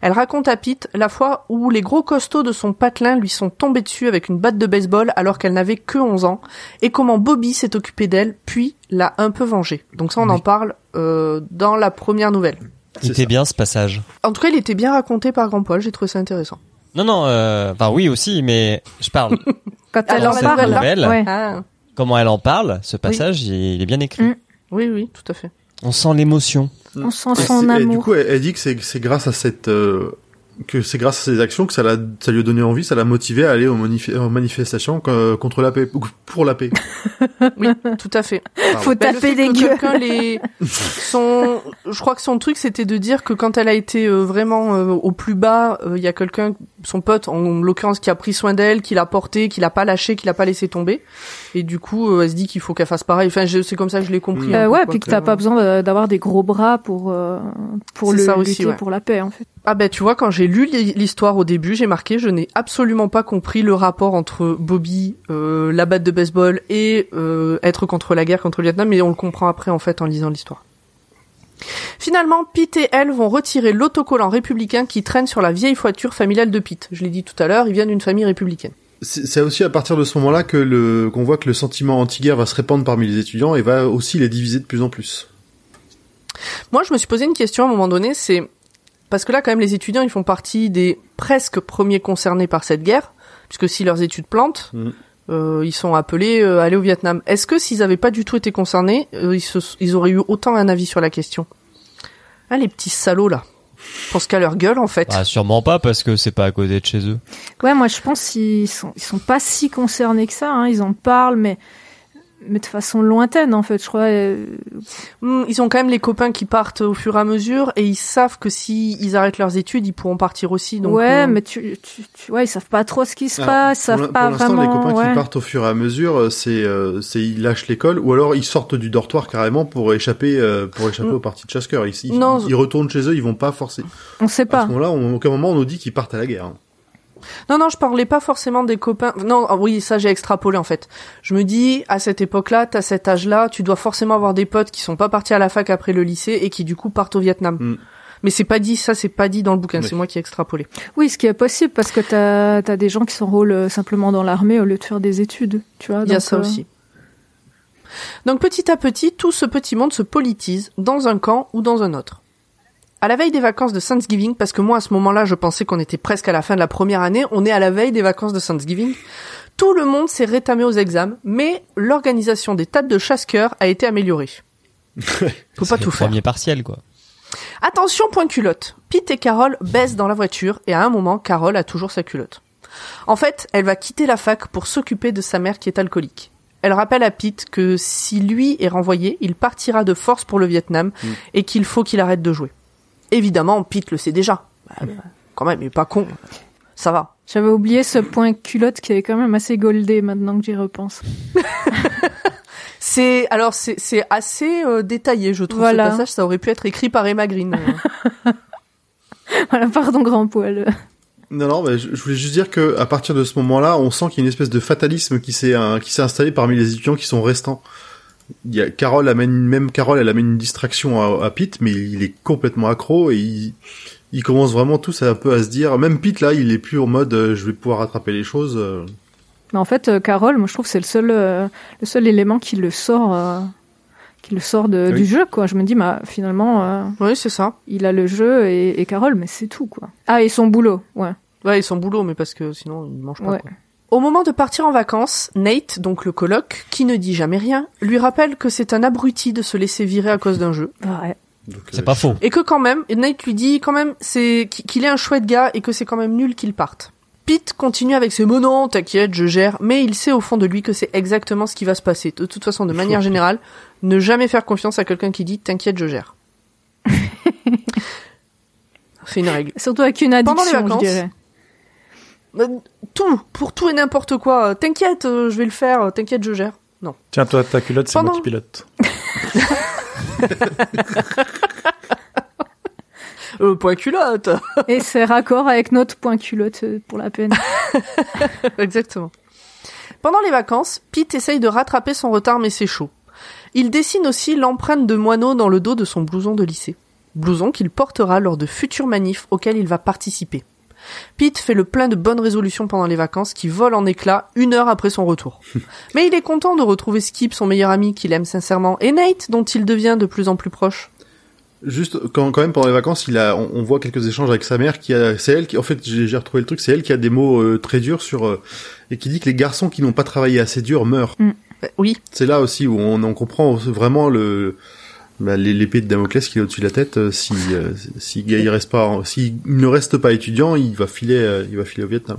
Elle raconte à Pete la fois où les gros costauds de son patelin lui sont tombés dessus avec une batte de baseball alors qu'elle n'avait que 11 ans et comment Bobby s'est occupé d'elle puis l'a un peu vengée. Donc ça on en parle euh, dans la première nouvelle. Il était ça. bien ce passage. En tout cas, il était bien raconté par Grand Paul, j'ai trouvé ça intéressant. Non, non, euh, enfin oui aussi, mais je parle. Quand elle en parle, nouvelle, ouais. Ah, comment elle en parle, ce passage, il, il est bien écrit. Mm. oui, oui, tout à fait. On sent l'émotion. on sent Et son c'est- et du amour. coup, elle, elle dit que c'est c'est grâce à cette euh, que c'est grâce à ces actions que ça l'a ça lui a donné envie, ça l'a motivé à aller aux, manif- aux manifestations euh, contre la paix ou pour la paix. Oui, tout à fait. Faut Bah, taper des gueules. quelqu'un les son je crois que son truc c'était de dire que quand elle a été euh, vraiment euh, au plus bas euh, il y a quelqu'un son pote, en l'occurrence, qui a pris soin d'elle, qui l'a portée, qui l'a pas lâché, qui l'a pas laissé tomber. Et du coup, euh, elle se dit qu'il faut qu'elle fasse pareil. Enfin, je- c'est comme ça que je l'ai compris. Euh, peu, ouais, quoi, puis que t'as pas besoin de- d'avoir des gros bras pour euh, pour le ça aussi, lutter ouais. pour la paix en fait. Ah ben tu vois, quand j'ai lu l'hi- l'histoire au début, j'ai marqué, je n'ai absolument pas compris le rapport entre Bobby, euh, la batte de baseball et euh, être contre la guerre contre le Vietnam, mais on le comprend après en fait en lisant l'histoire. Finalement, Pete et elle vont retirer l'autocollant républicain qui traîne sur la vieille voiture familiale de Pete. Je l'ai dit tout à l'heure, il vient d'une famille républicaine. C'est aussi à partir de ce moment-là que le qu'on voit que le sentiment anti-guerre va se répandre parmi les étudiants et va aussi les diviser de plus en plus. Moi, je me suis posé une question à un moment donné, c'est parce que là, quand même, les étudiants, ils font partie des presque premiers concernés par cette guerre, puisque si leurs études plantent, Mhm. Euh, ils sont appelés euh, à aller au Vietnam. Est-ce que s'ils n'avaient pas du tout été concernés, euh, ils, se- ils auraient eu autant un avis sur la question? Ah, les petits salauds là, pour ce qu'à leur gueule en fait. Bah, sûrement pas parce que c'est pas à côté de chez eux. Ouais, moi je pense qu'ils sont ils sont pas si concernés que ça. Hein. Ils en parlent, mais mais de façon lointaine en fait. Je crois. euh, Hmm, ils ont quand même les copains qui partent au fur et à mesure, et ils savent que si ils arrêtent leurs études, ils pourront partir aussi. Donc, ouais, euh, mais tu, tu, tu ouais, ils savent pas trop ce qui se Alors, passe, ils savent pas pour l'instant, vraiment. les copains ouais. qui partent au fur et à mesure, euh, c'est euh, c'est ils lâchent l'école ou alors ils sortent du dortoir carrément pour échapper euh, pour échapper Mm. aux parties de chasse-cœur. Ils, ils, Non. ils retournent chez eux, ils vont pas forcer. On sait À pas. ce moment-là, on- à aucun moment on nous dit qu'ils partent à la guerre. Non, non, je parlais pas forcément des copains. Non, ah oui, ça j'ai extrapolé en fait. Je me dis, à cette époque-là, t'as cet âge-là, tu dois forcément avoir des potes qui sont pas partis à la fac après le lycée et qui du coup partent au Vietnam. Mm. Mais c'est pas dit, ça c'est pas dit dans le bouquin, Oui. c'est moi qui ai extrapolé. Oui, ce qui est possible parce que t'as as des gens qui s'enrôlent euh, simplement dans l'armée au lieu de faire des études. Tu vois. Il y a ça euh, aussi. Donc petit à petit, tout ce petit monde se politise dans un camp ou dans un autre. À la veille des vacances de Thanksgiving, parce que moi à ce moment-là je pensais qu'on était presque à la fin de la première année, on est à la veille des vacances de Thanksgiving, tout le monde s'est rétamé aux examens, mais l'organisation des tas de chasse-cœur a été améliorée. Faut pas C'est tout le faire. Premier partiel quoi. Attention, point culotte. Pete et Carole baissent dans la voiture et à un moment, Carole a toujours sa culotte. En fait, elle va quitter la fac pour s'occuper de sa mère qui est alcoolique. Elle rappelle à Pete que si lui est renvoyé, il partira de force pour le Vietnam et qu'il faut qu'il arrête de jouer. Évidemment, Pete le sait déjà. Bah, quand même, il est pas con. Ça va. J'avais oublié ce point culotte qui est quand même assez goldé maintenant que j'y repense. C'est alors c'est c'est assez euh, détaillé, je trouve. Voilà. Ce passage, ça aurait pu être écrit par Emma Green. voilà, pardon, grand poil. Non, non, mais je, je voulais juste dire que à partir de ce moment-là, on sent qu'il y a une espèce de fatalisme qui s'est euh, qui s'est installé parmi les étudiants qui sont restants. Il y a Carole amène même Carole, elle amène une distraction à, à Pete, mais il est complètement accro et il, il commence vraiment tous à un peu à se dire. Même Pete là, il est plus en mode euh, je vais pouvoir rattraper les choses. euh. Mais en fait, euh, Carole, moi je trouve que c'est le seul, euh, le seul élément qui le sort, euh, qui le sort de, Oui. du jeu, quoi. Je me dis, bah, finalement, euh, oui, c'est ça. il a le jeu et, et Carole, mais c'est tout, quoi. Ah, et son boulot, ouais. Ouais, ils sont boulot, mais parce que sinon ils mangent pas. Ouais. quoi. Au moment de partir en vacances, Nate, donc le coloc, qui ne dit jamais rien, lui rappelle que c'est un abruti de se laisser virer à cause d'un jeu. Ouais. Donc, C'est euh, pas faux. Et que quand même, Nate lui dit quand même c'est qu'il est un chouette gars et que c'est quand même nul qu'il parte. Pete continue avec ses mots non, t'inquiète, je gère, mais il sait au fond de lui que c'est exactement ce qui va se passer. De toute façon, de manière générale, ne jamais faire confiance à quelqu'un qui dit t'inquiète, je gère. c'est une règle. Surtout avec une Pendant les addiction, je vacances, dirais. Euh, Tout, pour tout et n'importe quoi. T'inquiète, euh, je vais le faire. euh, T'inquiète, je gère. Non. Tiens, toi, ta culotte, c'est moi Pendant- qui pilote. Euh, point culotte. Et c'est raccord avec notre point culotte euh, pour la peine. Exactement. Pendant les vacances, Pete essaye de rattraper son retard, mais c'est chaud. Il dessine aussi l'empreinte de moineau dans le dos de son blouson de lycée. Blouson qu'il portera lors de futurs manifs auxquels il va participer. Pete fait le plein de bonnes résolutions pendant les vacances qui volent en éclats une heure après son retour. Mais il est content de retrouver Skip, son meilleur ami qu'il aime sincèrement, et Nate, dont il devient de plus en plus proche. Juste quand, quand même pendant les vacances, il a, on, on voit quelques échanges avec sa mère qui a, c'est elle qui, en fait, j'ai retrouvé le truc, c'est elle qui a des mots euh, très durs sur euh, et qui dit que les garçons qui n'ont pas travaillé assez dur meurent. Euh, oui, C'est là aussi où on, on comprend vraiment le bah, l'épée de Damoclès qui est au-dessus de la tête. euh, Si euh, si il reste pas, s'il ne reste pas étudiant, il va filer, euh, il va filer au Vietnam.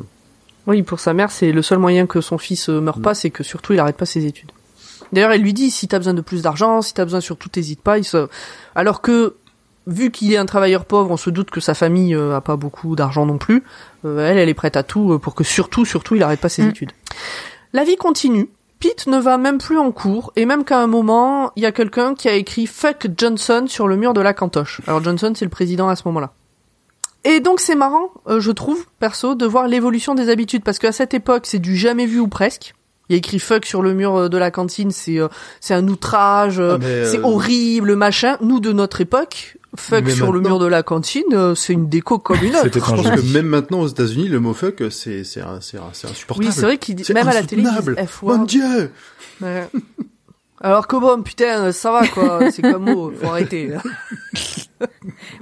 Oui, pour sa mère, c'est le seul moyen que son fils meure pas, c'est que surtout il arrête pas ses études. D'ailleurs, elle lui dit si t'as besoin de plus d'argent, si t'as besoin surtout t'hésites pas. Il se... Alors que vu qu'il est un travailleur pauvre, on se doute que sa famille euh, a pas beaucoup d'argent non plus. Euh, elle, elle est prête à tout pour que surtout, surtout, il arrête pas ses Mm. études. La vie continue. Pete ne va même plus en cours et même qu'à un moment, il y a quelqu'un qui a écrit Fuck Johnson sur le mur de la cantoche. Alors Johnson, c'est le président à ce moment-là. Et donc c'est marrant, euh, je trouve, perso, de voir l'évolution des habitudes parce qu'à cette époque, c'est du jamais vu ou presque. Il y a écrit fuck sur le mur euh, de la cantine, c'est euh, c'est un outrage, euh, Ah, mais, euh, c'est horrible, machin. Nous de notre époque, fuck Mais sur le mur de la cantine, euh, c'est une déco comme une autre. Je pense que même maintenant aux États-Unis, le mot fuck, c'est c'est un- c'est insupportable. Oui, c'est vrai qu'il dit C'est même à la télé, ils disent. F Mon. Dieu Ouais. Alors que bon, putain, ça va quoi, c'est comme mot, faut arrêter.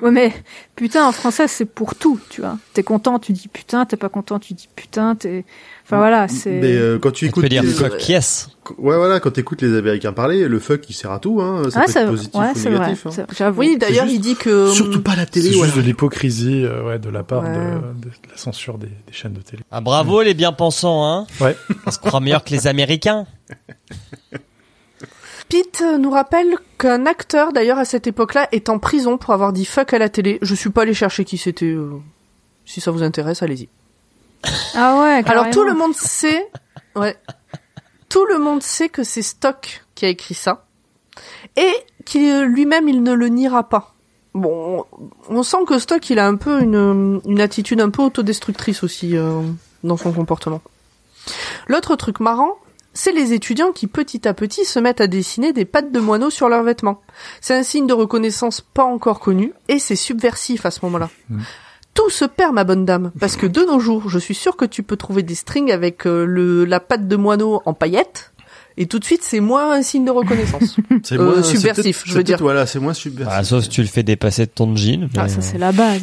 Ouais, mais putain, en français, c'est pour tout, tu vois. T'es content, tu dis putain, t'es pas content, tu dis putain, t'es. Enfin voilà, c'est. Mais euh, quand tu Tu écoutes, peux dire les- fuck yes. ouais voilà, quand t'écoutes les Américains parler, le fuck il sert à tout, hein. Ça Ah, peut c'est être positif ouais, ou c'est vrai. négatif. hein. c'est- J'avoue. Oui, d'ailleurs, juste- il dit que Surtout pas la C'est télé. juste voilà. de l'hypocrisie euh, ouais, de la part Ouais. de, de la censure des, des chaînes de télé. Ah bravo les bien-pensants, hein. Ouais. On se croit meilleur que les Américains. Pete nous rappelle qu'un acteur, d'ailleurs, à cette époque-là, est en prison pour avoir dit fuck à la télé. Je suis pas allé chercher qui c'était. euh, Si ça vous intéresse, allez-y. Ah ouais. Alors tout le monde sait, ouais, tout le monde sait que c'est Stock qui a écrit ça et qu'il lui-même il ne le niera pas. Bon, on sent que Stock il a un peu une, une attitude un peu autodestructrice aussi euh, dans son comportement. L'autre truc marrant, c'est les étudiants qui petit à petit se mettent à dessiner des pattes de moineaux sur leurs vêtements. C'est un signe de reconnaissance pas encore connu et c'est subversif à ce moment-là. Tout se perd, ma bonne dame, parce que de nos jours, je suis sûr que tu peux trouver des strings avec euh, le, la patte de moineau en paillettes, et tout de suite, c'est moins un signe de reconnaissance. C'est Euh, moins subversif, je veux c'est dire. Voilà, c'est moins subversif. Ah, sauf si tu le fais dépasser de ton jean. Ah, ça euh, c'est la base.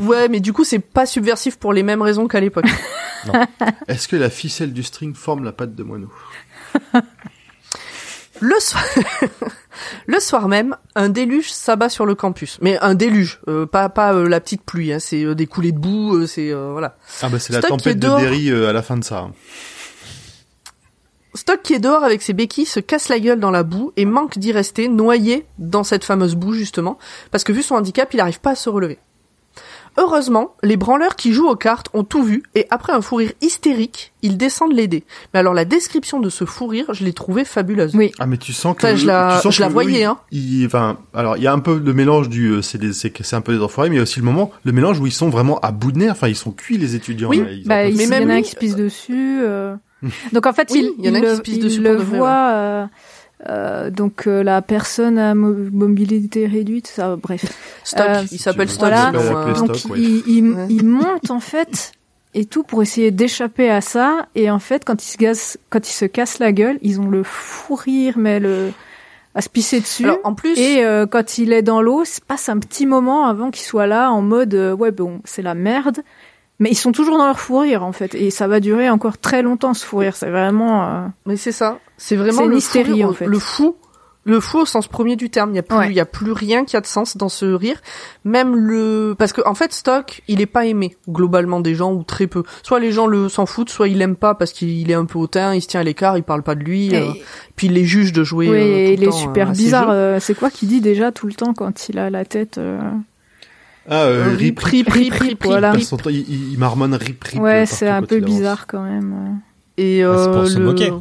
ouais, mais du coup, c'est pas subversif pour les mêmes raisons qu'à l'époque. Est-ce que la ficelle du string forme la patte de moineau? Le soir, le soir même, un déluge s'abat sur le campus. Mais un déluge, euh, pas pas euh, la petite pluie, hein, c'est euh, des coulées de boue, euh, c'est euh, voilà. Ah bah c'est la tempête de. Derry euh, à la fin de ça. Stock qui est dehors avec ses béquilles se casse la gueule dans la boue et manque d'y rester noyé dans cette fameuse boue justement, parce que vu son handicap, il n'arrive pas à se relever. Heureusement, les branleurs qui jouent aux cartes ont tout vu et après un fou rire hystérique, ils descendent l'aider. Mais alors la description de ce fou rire, je l'ai trouvée fabuleuse. Oui. Ah mais tu sens que Enfin, je la- tu sens je la voyais, hein. il- enfin, alors il y a un peu de mélange du, euh, c'est des, c'est un peu des enfoirés, mais il y a aussi le moment, le mélange où ils sont vraiment à bout de nerfs. Enfin, ils sont cuits les étudiants. Oui, là, ils en Bah, il Mais y même en a un qui se pisse dessus. euh. Donc en fait, Oui, il, il y en a un le, qui se pisse il dessus le vrai, voit. euh, euh, donc euh, la personne à mo- mobilité réduite, ça, bref. Stock, Euh, il s'appelle. Stock. Voilà. euh, Donc Stock, ouais. il, il, Ouais. il monte en fait et tout pour essayer d'échapper à ça. Et en fait, quand il se casse, quand il se casse la gueule, ils ont le fou rire, mais le à se pisser dessus. Alors en plus, Et euh, quand il est dans l'eau, se passe un petit moment avant qu'il soit là en mode euh, ouais bon c'est la merde, mais ils sont toujours dans leur fou rire en fait et ça va durer encore très longtemps ce fou rire. C'est vraiment euh, mais c'est ça, c'est vraiment le hystérie, fou rire, en fait. le fou. Le fou au sens premier du terme, il y a plus, Ouais. il y a plus rien qui a de sens dans ce rire. Même le, parce que en fait Stock, il est pas aimé globalement des gens ou très peu. Soit les gens le s'en foutent, soit ils l'aiment pas parce qu'il est un peu hautain, il se tient à l'écart, il parle pas de lui. euh, puis il les juge de jouer. oui, euh, tout il le est super euh, bizarre. euh, c'est quoi qu'il dit déjà tout le temps quand il a la tête euh, Ah, euh, Euh, rip, rip, rip, rip, voilà. passe son temps, il, marmonne rip, rip. Ouais, euh, c'est un peu bizarre quand même. Et Ah, c'est pour euh, se moquer.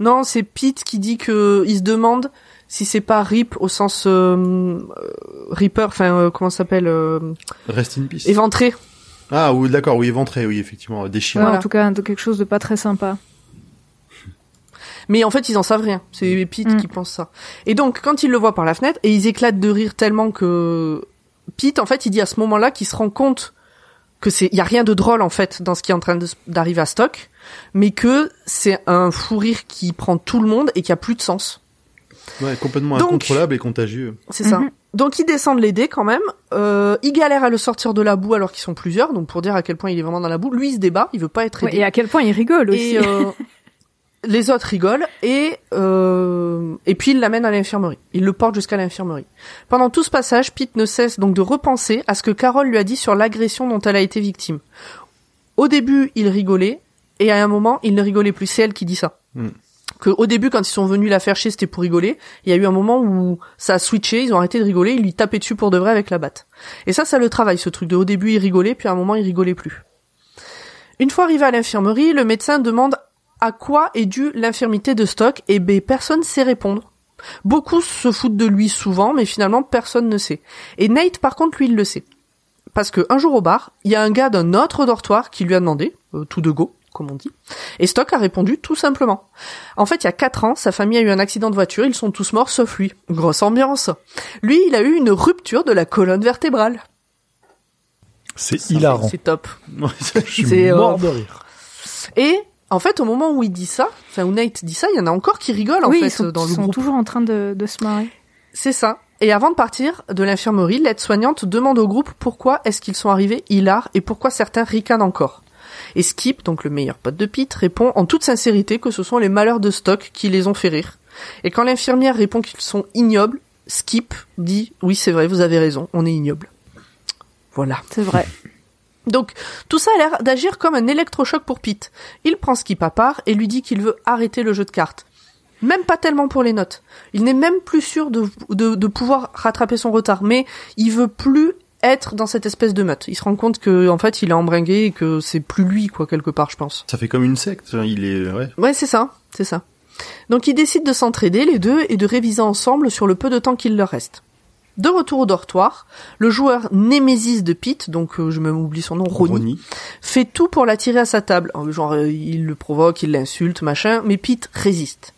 Non, c'est Pete qui dit que il se demande si c'est pas Rip au sens euh, euh, Reaper, enfin euh, comment ça s'appelle, euh, Rest in peace. éventré. Ah oui, d'accord, oui, éventré, oui, effectivement, déchiré. En tout cas, de quelque chose de pas très sympa. Mais en fait, ils en savent rien. C'est Pete Mm. qui pense ça. Et donc, quand ils le voient par la fenêtre, et ils éclatent de rire tellement que Pete, en fait, il dit à ce moment-là qu'il se rend compte que c'est, y a rien de drôle en fait dans ce qui est en train d'arriver à Stock, mais que c'est un fou rire qui prend tout le monde et qui a plus de sens. Ouais, complètement Donc- incontrôlable et contagieux. C'est ça. Mhm. Donc ils descendent l'aider quand même. Euh, ils galèrent à le sortir de la boue alors qu'ils sont plusieurs. Donc pour dire à quel point il est vraiment dans la boue, lui il se débat, il veut pas être Ouais, aidé. et à quel point il rigole aussi. Et euh, les autres rigolent et euh, et puis ils l'amènent à l'infirmerie. Ils le portent jusqu'à l'infirmerie. Pendant tout ce passage, Pete ne cesse donc de repenser à ce que Carole lui a dit sur l'agression dont elle a été victime. Au début, il rigolait et à un moment, il ne rigolait plus. C'est elle qui dit ça. Mm. Que au début, quand ils sont venus la faire chier, c'était pour rigoler. Il y a eu un moment où ça a switché, ils ont arrêté de rigoler, ils lui tapaient dessus pour de vrai avec la batte. Et ça, ça le travaille, ce truc de au début, il rigolait, puis à un moment, il rigolait plus. Une fois arrivé à l'infirmerie, le médecin demande à quoi est due l'infirmité de Stock, et ben, personne sait répondre. Beaucoup se foutent de lui souvent, mais finalement, personne ne sait. Et Nate, par contre, lui, il le sait. Parce que un jour au bar, il y a un gars d'un autre dortoir qui lui a demandé, euh, tout de go, comme on dit, et Stock a répondu tout simplement. En fait, il y a quatre ans, sa famille a eu un accident de voiture, ils sont tous morts sauf lui. Grosse ambiance. Lui, il a eu une rupture de la colonne vertébrale. C'est hilarant. C'est top. Je suis c'est, euh, mort de rire. Et en fait, au moment où il dit ça, enfin où Nate dit ça, il y en a encore qui rigolent en oui, fait ils sont, dans ils le sont groupe. toujours en train de, de se marrer. C'est ça. Et avant de partir de l'infirmerie, l'aide-soignante demande au groupe pourquoi est-ce qu'ils sont arrivés hilar et pourquoi certains ricanent encore. Et Skip, donc le meilleur pote de Pete, répond en toute sincérité que ce sont les malheurs de Stock qui les ont fait rire. Et quand l'infirmière répond qu'ils sont ignobles, Skip dit oui c'est vrai, vous avez raison, on est ignoble. Voilà. C'est vrai. Donc, tout ça a l'air d'agir comme un électrochoc pour Pete. Il prend Skip à part et lui dit qu'il veut arrêter le jeu de cartes. Même pas tellement pour les notes. Il n'est même plus sûr de, de, de pouvoir rattraper son retard, mais il veut plus être dans cette espèce de meute. Il se rend compte que, en fait, il est embringué et que c'est plus lui, quoi, quelque part, je pense. Ça fait comme une secte. Il est, ouais. Ouais, c'est ça, c'est ça. Donc ils décident de s'entraider les deux et de réviser ensemble sur le peu de temps qu'il leur reste. De retour au dortoir, le joueur Némésis de Pete, donc euh, je me oublie son nom, Ronnie, Ronnie. fait tout pour l'attirer à sa table. Euh, Genre, euh, il le provoque, il l'insulte, machin, mais Pete résiste.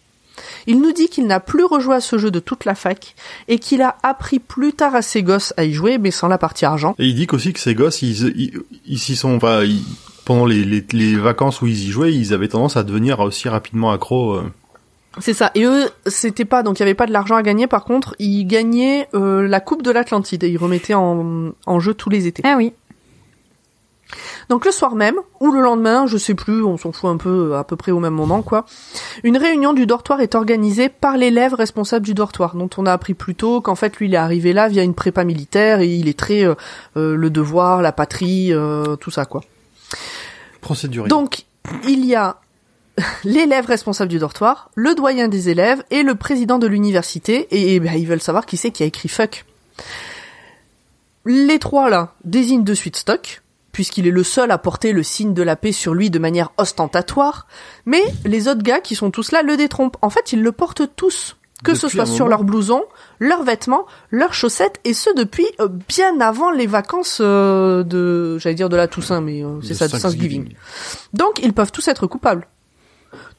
Il nous dit qu'il n'a plus rejoué à ce jeu de toute la fac et qu'il a appris plus tard à ses gosses à y jouer, mais sans la partie argent. Et il dit qu'aussi que ces gosses, ils, s'y sont, enfin, ils- pendant les, les, les vacances où ils y jouaient, ils avaient tendance à devenir aussi rapidement accros. euh. C'est ça. Et eux, c'était pas donc il y avait pas de l'argent à gagner. Par contre, ils gagnaient euh, la Coupe de l'Atlantide et ils remettaient en, en jeu tous les étés. Ah oui. Donc le soir même, ou le lendemain, je sais plus, on s'en fout un peu, à peu près au même moment, quoi. Une réunion du dortoir est organisée par l'élève responsable du dortoir, dont on a appris plus tôt qu'en fait lui il est arrivé là via une prépa militaire et il est très euh, euh, le devoir, la patrie, euh, tout ça, quoi. Procédurier. Donc il y a l'élève responsable du dortoir, le doyen des élèves et le président de l'université, et, et ben, ils veulent savoir qui c'est qui a écrit fuck. Les trois là désignent de suite Stock, puisqu'il est le seul à porter le signe de la paix sur lui de manière ostentatoire, mais les autres gars qui sont tous là le détrompent. En fait, ils le portent tous, que ce soit sur leur blouson, leurs vêtements, leurs chaussettes, et ce depuis euh, bien avant les vacances euh, de, j'allais dire de la Toussaint, mais euh, c'est ça, de Thanksgiving. Thanksgiving. Donc, ils peuvent tous être coupables.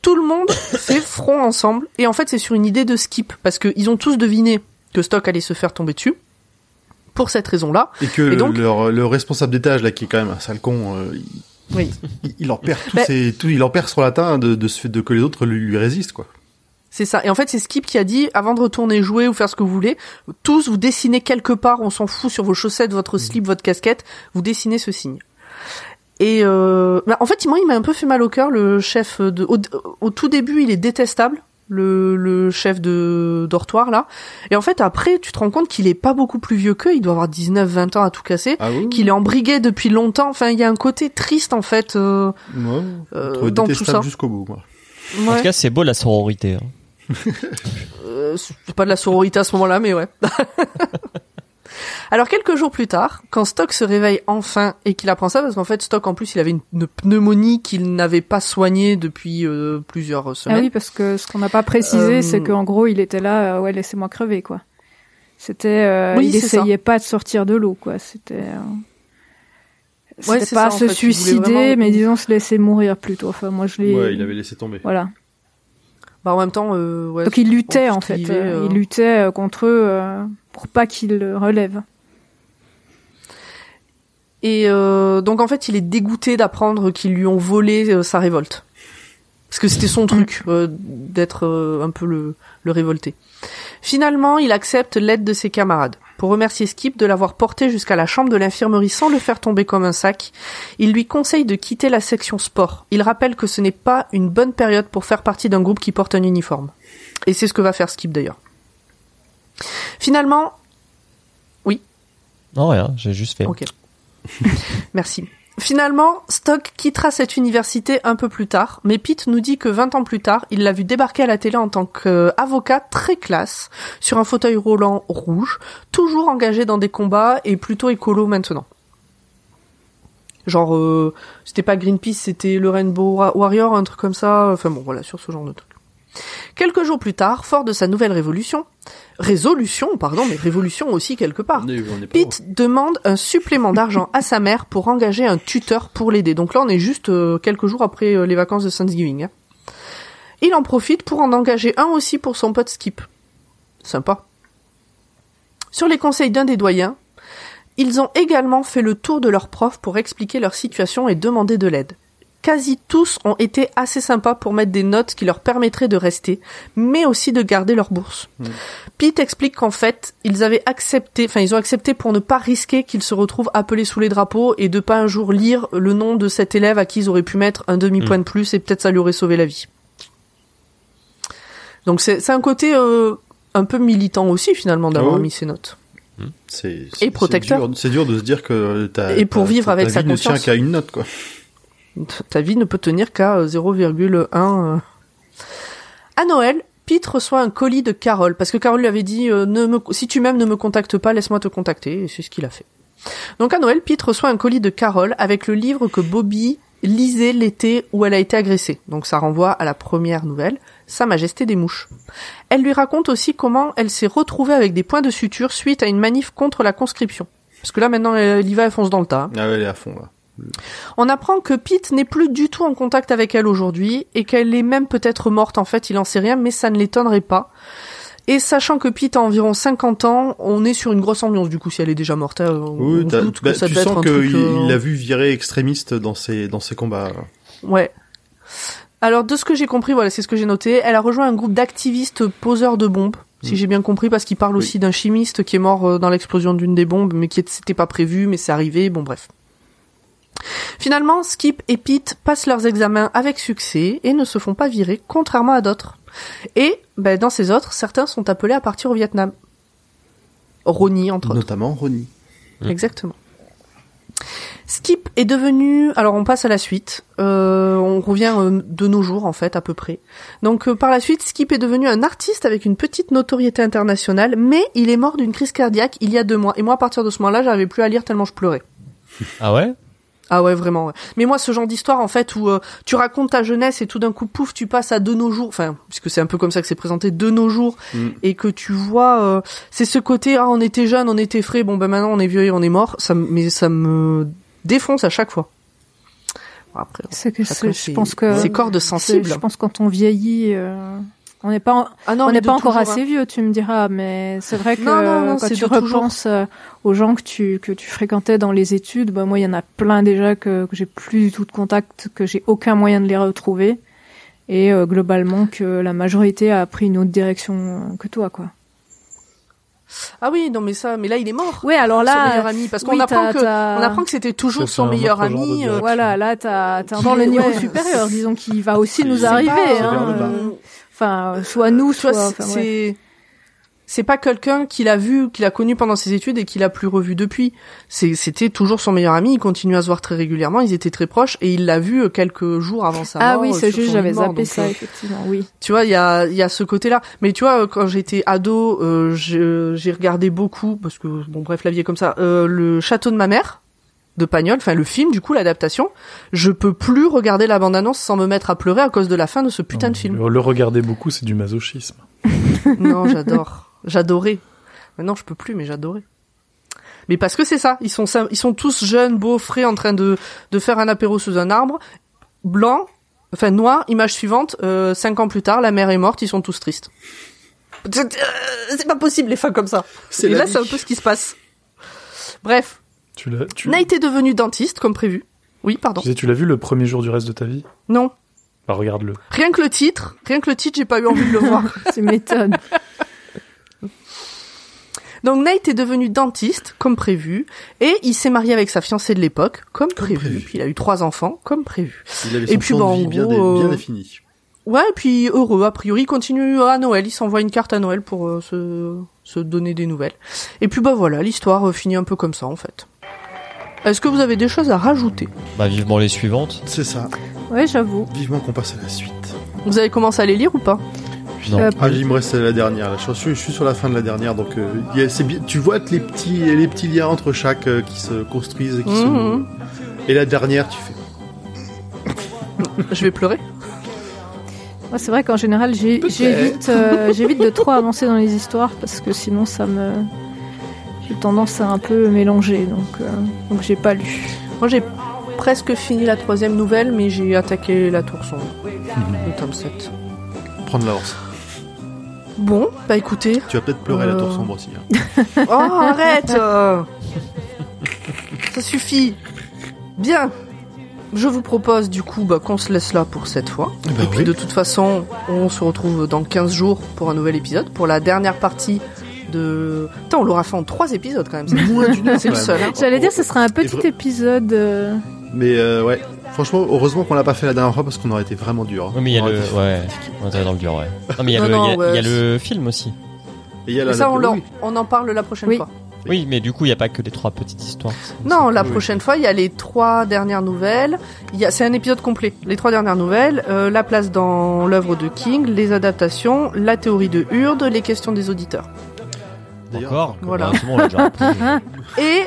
Tout le monde fait front ensemble, et en fait, c'est sur une idée de skip, parce qu'ils ont tous deviné que Stock allait se faire tomber dessus. Pour cette raison-là, Et que Et donc- leur, le responsable d'étage, là, qui est quand même un sale con, euh, il, oui, il- il en perd tout, Ben- ses- tout, il en perd sur la teint de, de, ce fait de que les autres lui, lui résistent, quoi. c'est ça. Et en fait, c'est Skip qui a dit, avant de retourner jouer ou faire ce que vous voulez, tous vous dessinez quelque part, on s'en fout, sur vos chaussettes, votre slip, votre casquette, vous dessinez ce signe. Et euh, bah, en fait, moi, il m'a un peu fait mal au cœur, le chef de. Au, au tout début, il est détestable, le, le chef de dortoir là. Et en fait, après, tu te rends compte qu'il est pas beaucoup plus vieux qu'eux. Il doit avoir 19-20 ans à tout casser. Ah oui? Qu'il est embrigué depuis longtemps. Enfin, il y a un côté triste en fait euh, Ouais. euh, dans tout détestable ça. jusqu'au bout, moi. En tout cas, c'est beau la sororité. hein. Euh, c'est pas de la sororité à ce moment-là, mais ouais. Alors quelques jours plus tard, quand Stock se réveille enfin et qu'il apprend ça, parce qu'en fait Stock en plus il avait une, une pneumonie qu'il n'avait pas soignée depuis euh, plusieurs Ah semaines. oui, parce que ce qu'on n'a pas précisé, Euh, c'est qu'en gros, il était là, euh, ouais, laissez-moi crever, quoi. C'était, euh, Oui, il ça. essayait pas de sortir de l'eau, quoi. C'était, euh, Ouais, c'était c'est pas ça, se fait, suicider, vraiment- mais disons se laisser mourir plutôt. Enfin, moi, je l'ai. Ouais, il avait laissé tomber. Voilà. Bah, en même temps, euh, ouais, Donc il luttait en fait, il luttait euh, contre eux euh, pour pas qu'ils le relèvent. Et euh, donc en fait il est dégoûté d'apprendre qu'ils lui ont volé euh, sa révolte. Parce que c'était son truc euh, d'être un peu le, le révolté. Finalement, il accepte l'aide de ses camarades. Pour remercier Skip de l'avoir porté jusqu'à la chambre de l'infirmerie sans le faire tomber comme un sac, il lui conseille de quitter la section sport. Il rappelle que ce n'est pas une bonne période pour faire partie d'un groupe qui porte un uniforme. Et c'est ce que va faire Skip d'ailleurs. Finalement, Non, rien, j'ai juste fait. Ok. Merci. Finalement, Stock quittera cette université un peu plus tard, mais Pete nous dit que 20 ans plus tard, il l'a vu débarquer à la télé en tant qu'avocat très classe, sur un fauteuil roulant rouge, toujours engagé dans des combats et plutôt écolo maintenant. Genre, euh, c'était pas Greenpeace, c'était le Rainbow Wa- Warrior, un truc comme ça, enfin bon, voilà, sur ce genre de truc. Quelques jours plus tard, fort de sa nouvelle révolution, résolution, pardon, mais révolution aussi quelque part, Pete demande un supplément d'argent à sa mère pour engager un tuteur pour l'aider. Donc là, on est juste euh, quelques jours après euh, les vacances de Thanksgiving. hein. Il en profite pour en engager un aussi pour son pote Skip. Sympa. Sur les conseils d'un des doyens, ils ont également fait le tour de leurs profs pour expliquer leur situation et demander de l'aide. Quasi tous ont été assez sympas pour mettre des notes qui leur permettraient de rester, mais aussi de garder leur bourse. Pete explique qu'en fait, ils avaient accepté, enfin ils ont accepté pour ne pas risquer qu'ils se retrouvent appelés sous les drapeaux et de pas un jour lire le nom de cet élève à qui ils auraient pu mettre un demi-point de plus et peut-être ça lui aurait sauvé la vie. Donc c'est un côté euh, un peu militant aussi finalement d'avoir oui. mis ces notes. C'est, c'est- protecteur. C'est dur, de se dire que t'as, Et pour vivre avec sa conscience. qu'à une note, quoi. Ta vie ne peut tenir qu'à euh, 0,1. euh. À Noël, Pete reçoit un colis de Carole parce que Carole lui avait dit euh, ne me, si tu m'aimes ne me contacte pas, laisse-moi te contacter et c'est ce qu'il a fait. Donc à Noël, Pete reçoit un colis de Carole avec le livre que Bobby lisait l'été où elle a été agressée. Donc ça renvoie à la première nouvelle, Sa Majesté des mouches. Elle lui raconte aussi comment elle s'est retrouvée avec des points de suture suite à une manif contre la conscription. Parce que là maintenant, elle y va, elle fonce dans le tas. Ah ouais, elle est à fond, là. On apprend que Pete n'est plus du tout en contact avec elle aujourd'hui et qu'elle est même peut-être morte en fait, il en sait rien, mais ça ne l'étonnerait pas. Et sachant que Pete a environ 50 ans, on est sur une grosse ambiance du coup si elle est déjà morte. hein, on, Oui, on doute que bah, ça tu sens qu'il euh, l'a vu virer extrémiste dans ses, dans ses combats. Ouais. Alors de ce que j'ai compris, voilà, c'est ce que j'ai noté. Elle a rejoint un groupe d'activistes poseurs de bombes, si j'ai bien compris, parce qu'il parle Oui. aussi d'un chimiste qui est mort euh, dans l'explosion d'une des bombes, mais qui c'était pas prévu, mais c'est arrivé. Bon bref. Finalement, Skip et Pete passent leurs examens avec succès et ne se font pas virer, contrairement à d'autres. Et ben, dans ces autres, certains sont appelés à partir au Vietnam. Ronnie, entre autres. Notamment Ronnie. Exactement. Skip est devenu, alors on passe à la suite, Euh, on revient euh, de nos jours en fait à peu près. Donc euh, par la suite, Skip est devenu un artiste avec une petite notoriété internationale, mais il est mort d'une crise cardiaque il y a deux mois. Et moi à partir de ce moment-là, j'avais plus à lire tellement je pleurais. Ah ouais? Ah ouais vraiment. Ouais. Mais moi ce genre d'histoire en fait où euh, tu racontes ta jeunesse et tout d'un coup pouf tu passes à de nos jours, enfin puisque c'est un peu comme ça que c'est présenté de nos jours Mm. et que tu vois euh, c'est ce côté ah on était jeune, on était frais, bon ben maintenant on est vieux et on est mort, ça me- mais ça me défonce à chaque fois. Bon, après C'est que c'est- je pense que ses cordes c'est- sensibles. Je pense quand on vieillit, euh, on n'est pas, en- Ah non, on n'est pas encore toujours, assez hein. vieux, tu me diras, mais c'est vrai que Non, non, non, quand c'est tu toujours. repenses euh, aux gens que tu que tu fréquentais dans les études, bah moi il y en a plein déjà que, que j'ai plus du tout de contact, que j'ai aucun moyen de les retrouver, et euh, globalement que la majorité a pris une autre direction euh, que toi, quoi. Ah oui, non mais ça, mais là il est mort. Oui, alors son là, meilleur ami, parce qu'on apprend t'as- que on apprend que c'était toujours son un meilleur ami. euh. Voilà, là, t'as encore le niveau ouais. supérieur, disons, qui va aussi nous arriver. pas, hein, Enfin, soit nous, soit. c'est- ouais. c'est pas quelqu'un qu'il a vu, qu'il a connu pendant ses études et qu'il a plus revu depuis. C'est- C'était toujours son meilleur ami. Ils continuent à se voir très régulièrement. Ils étaient très proches et il l'a vu euh, quelques jours avant sa Ah mort. oui, euh, c'est juste, j'avais zappé ça, euh, effectivement, oui. Tu vois, il y a, il y a ce côté-là. Mais tu vois, quand j'étais ado, euh, j'ai regardé beaucoup, parce que, bon, bref, la vie est comme ça, euh, le château de ma mère, de Pagnol, enfin le film, du coup, l'adaptation. Je peux plus regarder la bande-annonce sans me mettre à pleurer à cause de la fin de ce putain de film. Le, le regarder beaucoup, c'est du masochisme. non, j'adore. J'adorais. Maintenant, je peux plus, mais j'adorais. Mais parce que c'est ça. Ils sont, ils sont tous jeunes, beaux, frais, en train de, de faire un apéro sous un arbre. Blanc, enfin noir, image suivante, euh, cinq ans plus tard, la mère est morte, ils sont tous tristes. C'est euh, pas possible, les fins comme ça. C'est Et là, c'est un peu ce qui se passe. Bref, Tu l'as, tu, Nate est devenu dentiste, comme prévu. Oui, pardon. tu sais, tu l'as vu le premier jour du reste de ta vie? Non. Bah regarde-le. Rien que le titre, rien que le titre, j'ai pas eu envie de le voir. Tu m'étonnes. Donc Nate est devenu dentiste, comme prévu, et il s'est marié avec sa fiancée de l'époque, comme, prévu. prévu. Puis il a eu trois enfants, comme prévu. Il avait Et son puis, plan bah, de vie bien, gros, dé- bien euh, défini. Ouais, et puis heureux, a priori, il continue à Noël, il s'envoie une carte à Noël pour euh, se, se donner des nouvelles. Et puis bah voilà, l'histoire euh, finit un peu comme ça en fait. Est-ce que vous avez des choses à rajouter Bah vivement les suivantes. C'est ça. Ouais, j'avoue. Vivement qu'on passe à la suite. Vous avez commencé à les lire ou pas Non. Euh, Ah, il me reste la dernière. Là. Je, suis, je suis sur la fin de la dernière, donc euh, il y a- c'est bien. Tu vois les petits, les petits liens entre chaque euh, qui se construisent et qui Mhm. se. Et la dernière, tu fais. Je vais pleurer. Ouais, c'est vrai qu'en général, j'évite euh, j'évite de trop avancer dans les histoires parce que sinon ça me. J'ai tendance à un peu mélanger, donc, euh, donc j'ai pas lu. Moi, j'ai presque fini la troisième nouvelle, mais j'ai attaqué la tour sombre. Le tome 7. Prendre l'avance. Bon, bah écoutez. Tu vas peut-être pleurer à la tour Euh. sombre aussi. hein. Oh, arrête euh. Ça suffit. Bien. Je vous propose du coup bah, qu'on se laisse là pour cette fois. Eh ben Et puis oui. de toute façon, on se retrouve dans 15 jours pour un nouvel épisode, pour la dernière partie de... Putain, on l'aura fait en 3 épisodes quand même. C'est moins d'une heure, c'est le seul. hein. J'allais dire, ce serait un petit vrai- épisode. euh, Mais euh, ouais, franchement, heureusement qu'on l'a pas fait la dernière fois parce qu'on aurait été vraiment dur. hein. Oui, mais il y a On aurait le. été- Ouais, on était dans le dur, ouais. Non, mais il y a, Non, le, non, il y a- ouais, il y a le film aussi. Et il y a Mais la- ça, on, la- l'en- oui. on en parle la prochaine Oui. fois. Oui, mais du coup, il n'y a pas que les trois petites histoires. Non, la Oui. prochaine fois, il y a les trois dernières nouvelles. Il y a, c'est un épisode complet. Les trois dernières nouvelles, euh, la place dans l'œuvre de King, les adaptations, la théorie de Hurde, les questions des auditeurs. D'ailleurs, Encore Voilà. L'a déjà appris. Et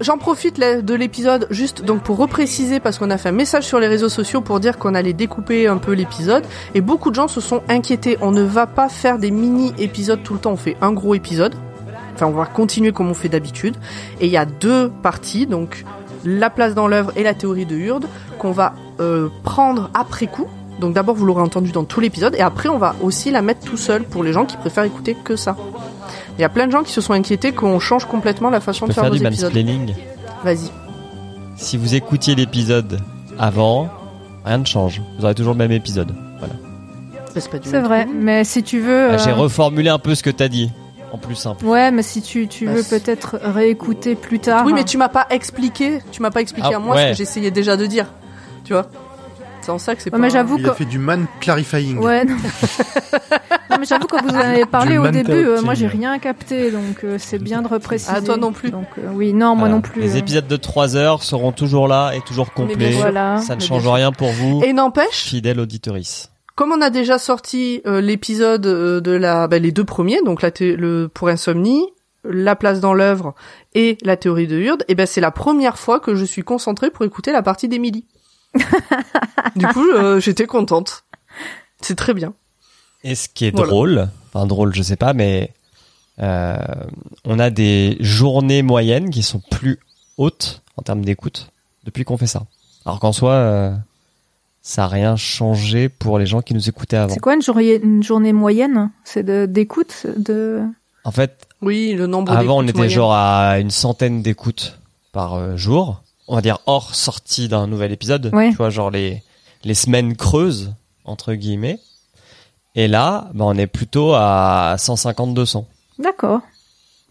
j'en profite de l'épisode juste donc pour repréciser parce qu'on a fait un message sur les réseaux sociaux pour dire qu'on allait découper un peu l'épisode et beaucoup de gens se sont inquiétés. On ne va pas faire des mini épisodes tout le temps. On fait un gros épisode. Enfin, on va continuer comme on fait d'habitude. Et il y a deux parties, donc la place dans l'œuvre et la théorie de Hurde, qu'on va euh, prendre après coup. Donc d'abord, vous l'aurez entendu dans tout l'épisode, et après, on va aussi la mettre tout seul pour les gens qui préfèrent écouter que ça. Il y a plein de gens qui se sont inquiétés qu'on change complètement la façon de peux faire faire nos du épisodes. mansplaining. Vas-y. Si vous écoutiez l'épisode avant, rien ne change. Vous aurez toujours le même épisode. Voilà. C'est vrai, mais si tu veux. Bah, J'ai euh, reformulé un peu ce que t'as dit, en plus simple. Ouais, mais si tu, tu Bah, veux peut-être réécouter plus tard. Oui, mais tu m'as pas expliqué, tu m'as pas expliqué Ah, à moi ouais. ce que j'essayais déjà de dire. Tu vois C'est en ça que c'est Ouais, pas... mais j'avoue Il a fait du man clarifying. Ouais, non. Non, mais j'avoue, quand vous en avez parlé Du au début, euh, moi j'ai rien capté, donc euh, c'est bien de repréciser. Ah, toi non plus. Donc, euh, oui, non, moi non plus. Les euh. épisodes de 3 heures seront toujours là et toujours complets. Voilà. Ça ne Mais change rien pour vous, Et n'empêche, fidèle auditorice. comme on a déjà sorti euh, l'épisode euh, de la... bah, les deux premiers, donc la thé- le pour Insomnie, la place dans l'œuvre et la théorie de Hurde, et ben c'est la première fois que je suis concentrée pour écouter la partie d'Emily. Du coup, euh, j'étais contente. C'est très bien. Et ce qui est Voilà. drôle, enfin drôle, je sais pas, mais euh, on a des journées moyennes qui sont plus hautes en termes d'écoute depuis qu'on fait ça. Alors qu'en soi, euh, ça a rien changé pour les gens qui nous écoutaient avant. C'est quoi une journée, une journée moyenne? C'est de- d'écoute de... En fait, Oui, le nombre avant on d'écoutes était moyennes. genre à une centaine d'écoutes par jour. On va dire hors sortie d'un nouvel épisode. Ouais. Tu vois, genre les les semaines creuses entre guillemets. Et là, bah, on est plutôt à 150-200. D'accord,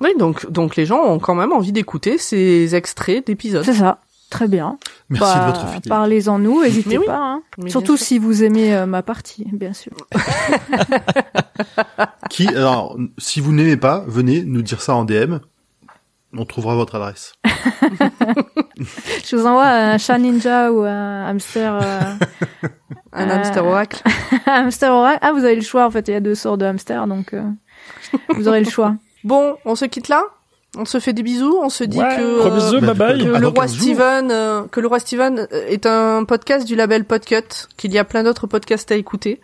Oui, donc, donc les gens ont quand même envie d'écouter ces extraits d'épisodes. c'est ça. Très bien. Merci Bah, de votre fidélité. Parlez-en nous, n'hésitez Mais oui. pas. hein. Surtout si vous aimez euh, ma partie, bien sûr. Qui, alors, si vous n'aimez pas, venez nous dire ça en DM. On trouvera votre adresse. Je vous envoie un chat ninja ou un hamster. euh, Un Euh, hamster oracle. un hamster oracle. Ah, vous avez le choix en fait. Il y a deux sortes de hamsters, donc euh, vous aurez le choix. Bon, on se quitte là On se fait des bisous On se dit Ouais, que, gros euh, bisous, bah, bye que le roi 15 jours. Steven, euh, que le roi Steven euh, est un podcast du label Podcut, qu'il y a plein d'autres podcasts à écouter,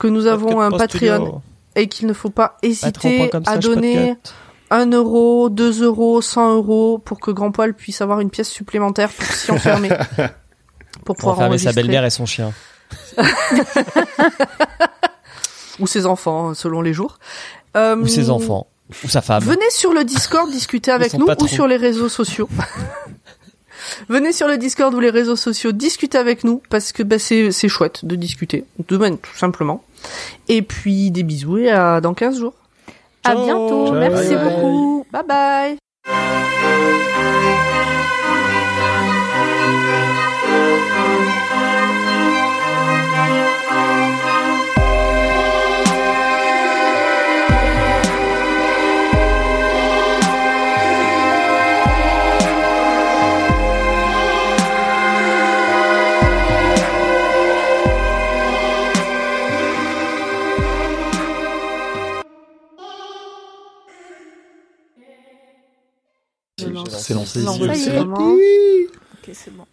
que nous avons un Patreon et qu'il ne faut pas hésiter à donner. 1 euro, 2 euros, 100 euros pour que Grand Poil puisse avoir une pièce supplémentaire pour s'y enfermer. pour Pour pouvoir enfermer sa belle-mère et son chien. Ou ses enfants, hein, selon les jours. Euh, Ou ses enfants. Ou sa femme. Venez sur le Discord discuter avec nous patron. ou sur les réseaux sociaux. Venez sur le Discord ou les réseaux sociaux discuter avec nous parce que bah, c'est c'est chouette de discuter, de même tout simplement. Et puis des bisous et à dans 15 jours. À bientôt. Ciao. Merci Bye bye. beaucoup. Bye bye. C'est. Ok, c'est bon.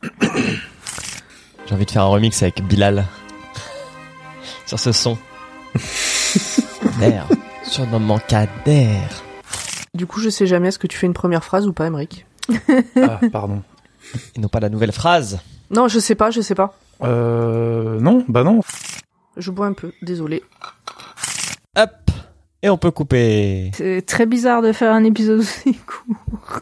J'ai envie de faire un remix avec Bilal sur ce son. Kader, surnommant Kader. Du coup, je sais jamais est-ce que tu fais une première phrase ou pas, Emric. Ah, pardon. Et non pas la nouvelle phrase. Non, je sais pas, je sais pas. Euh, non, bah non. Je bois un peu, désolé. Hop Et on peut couper. C'est très bizarre de faire un épisode aussi court.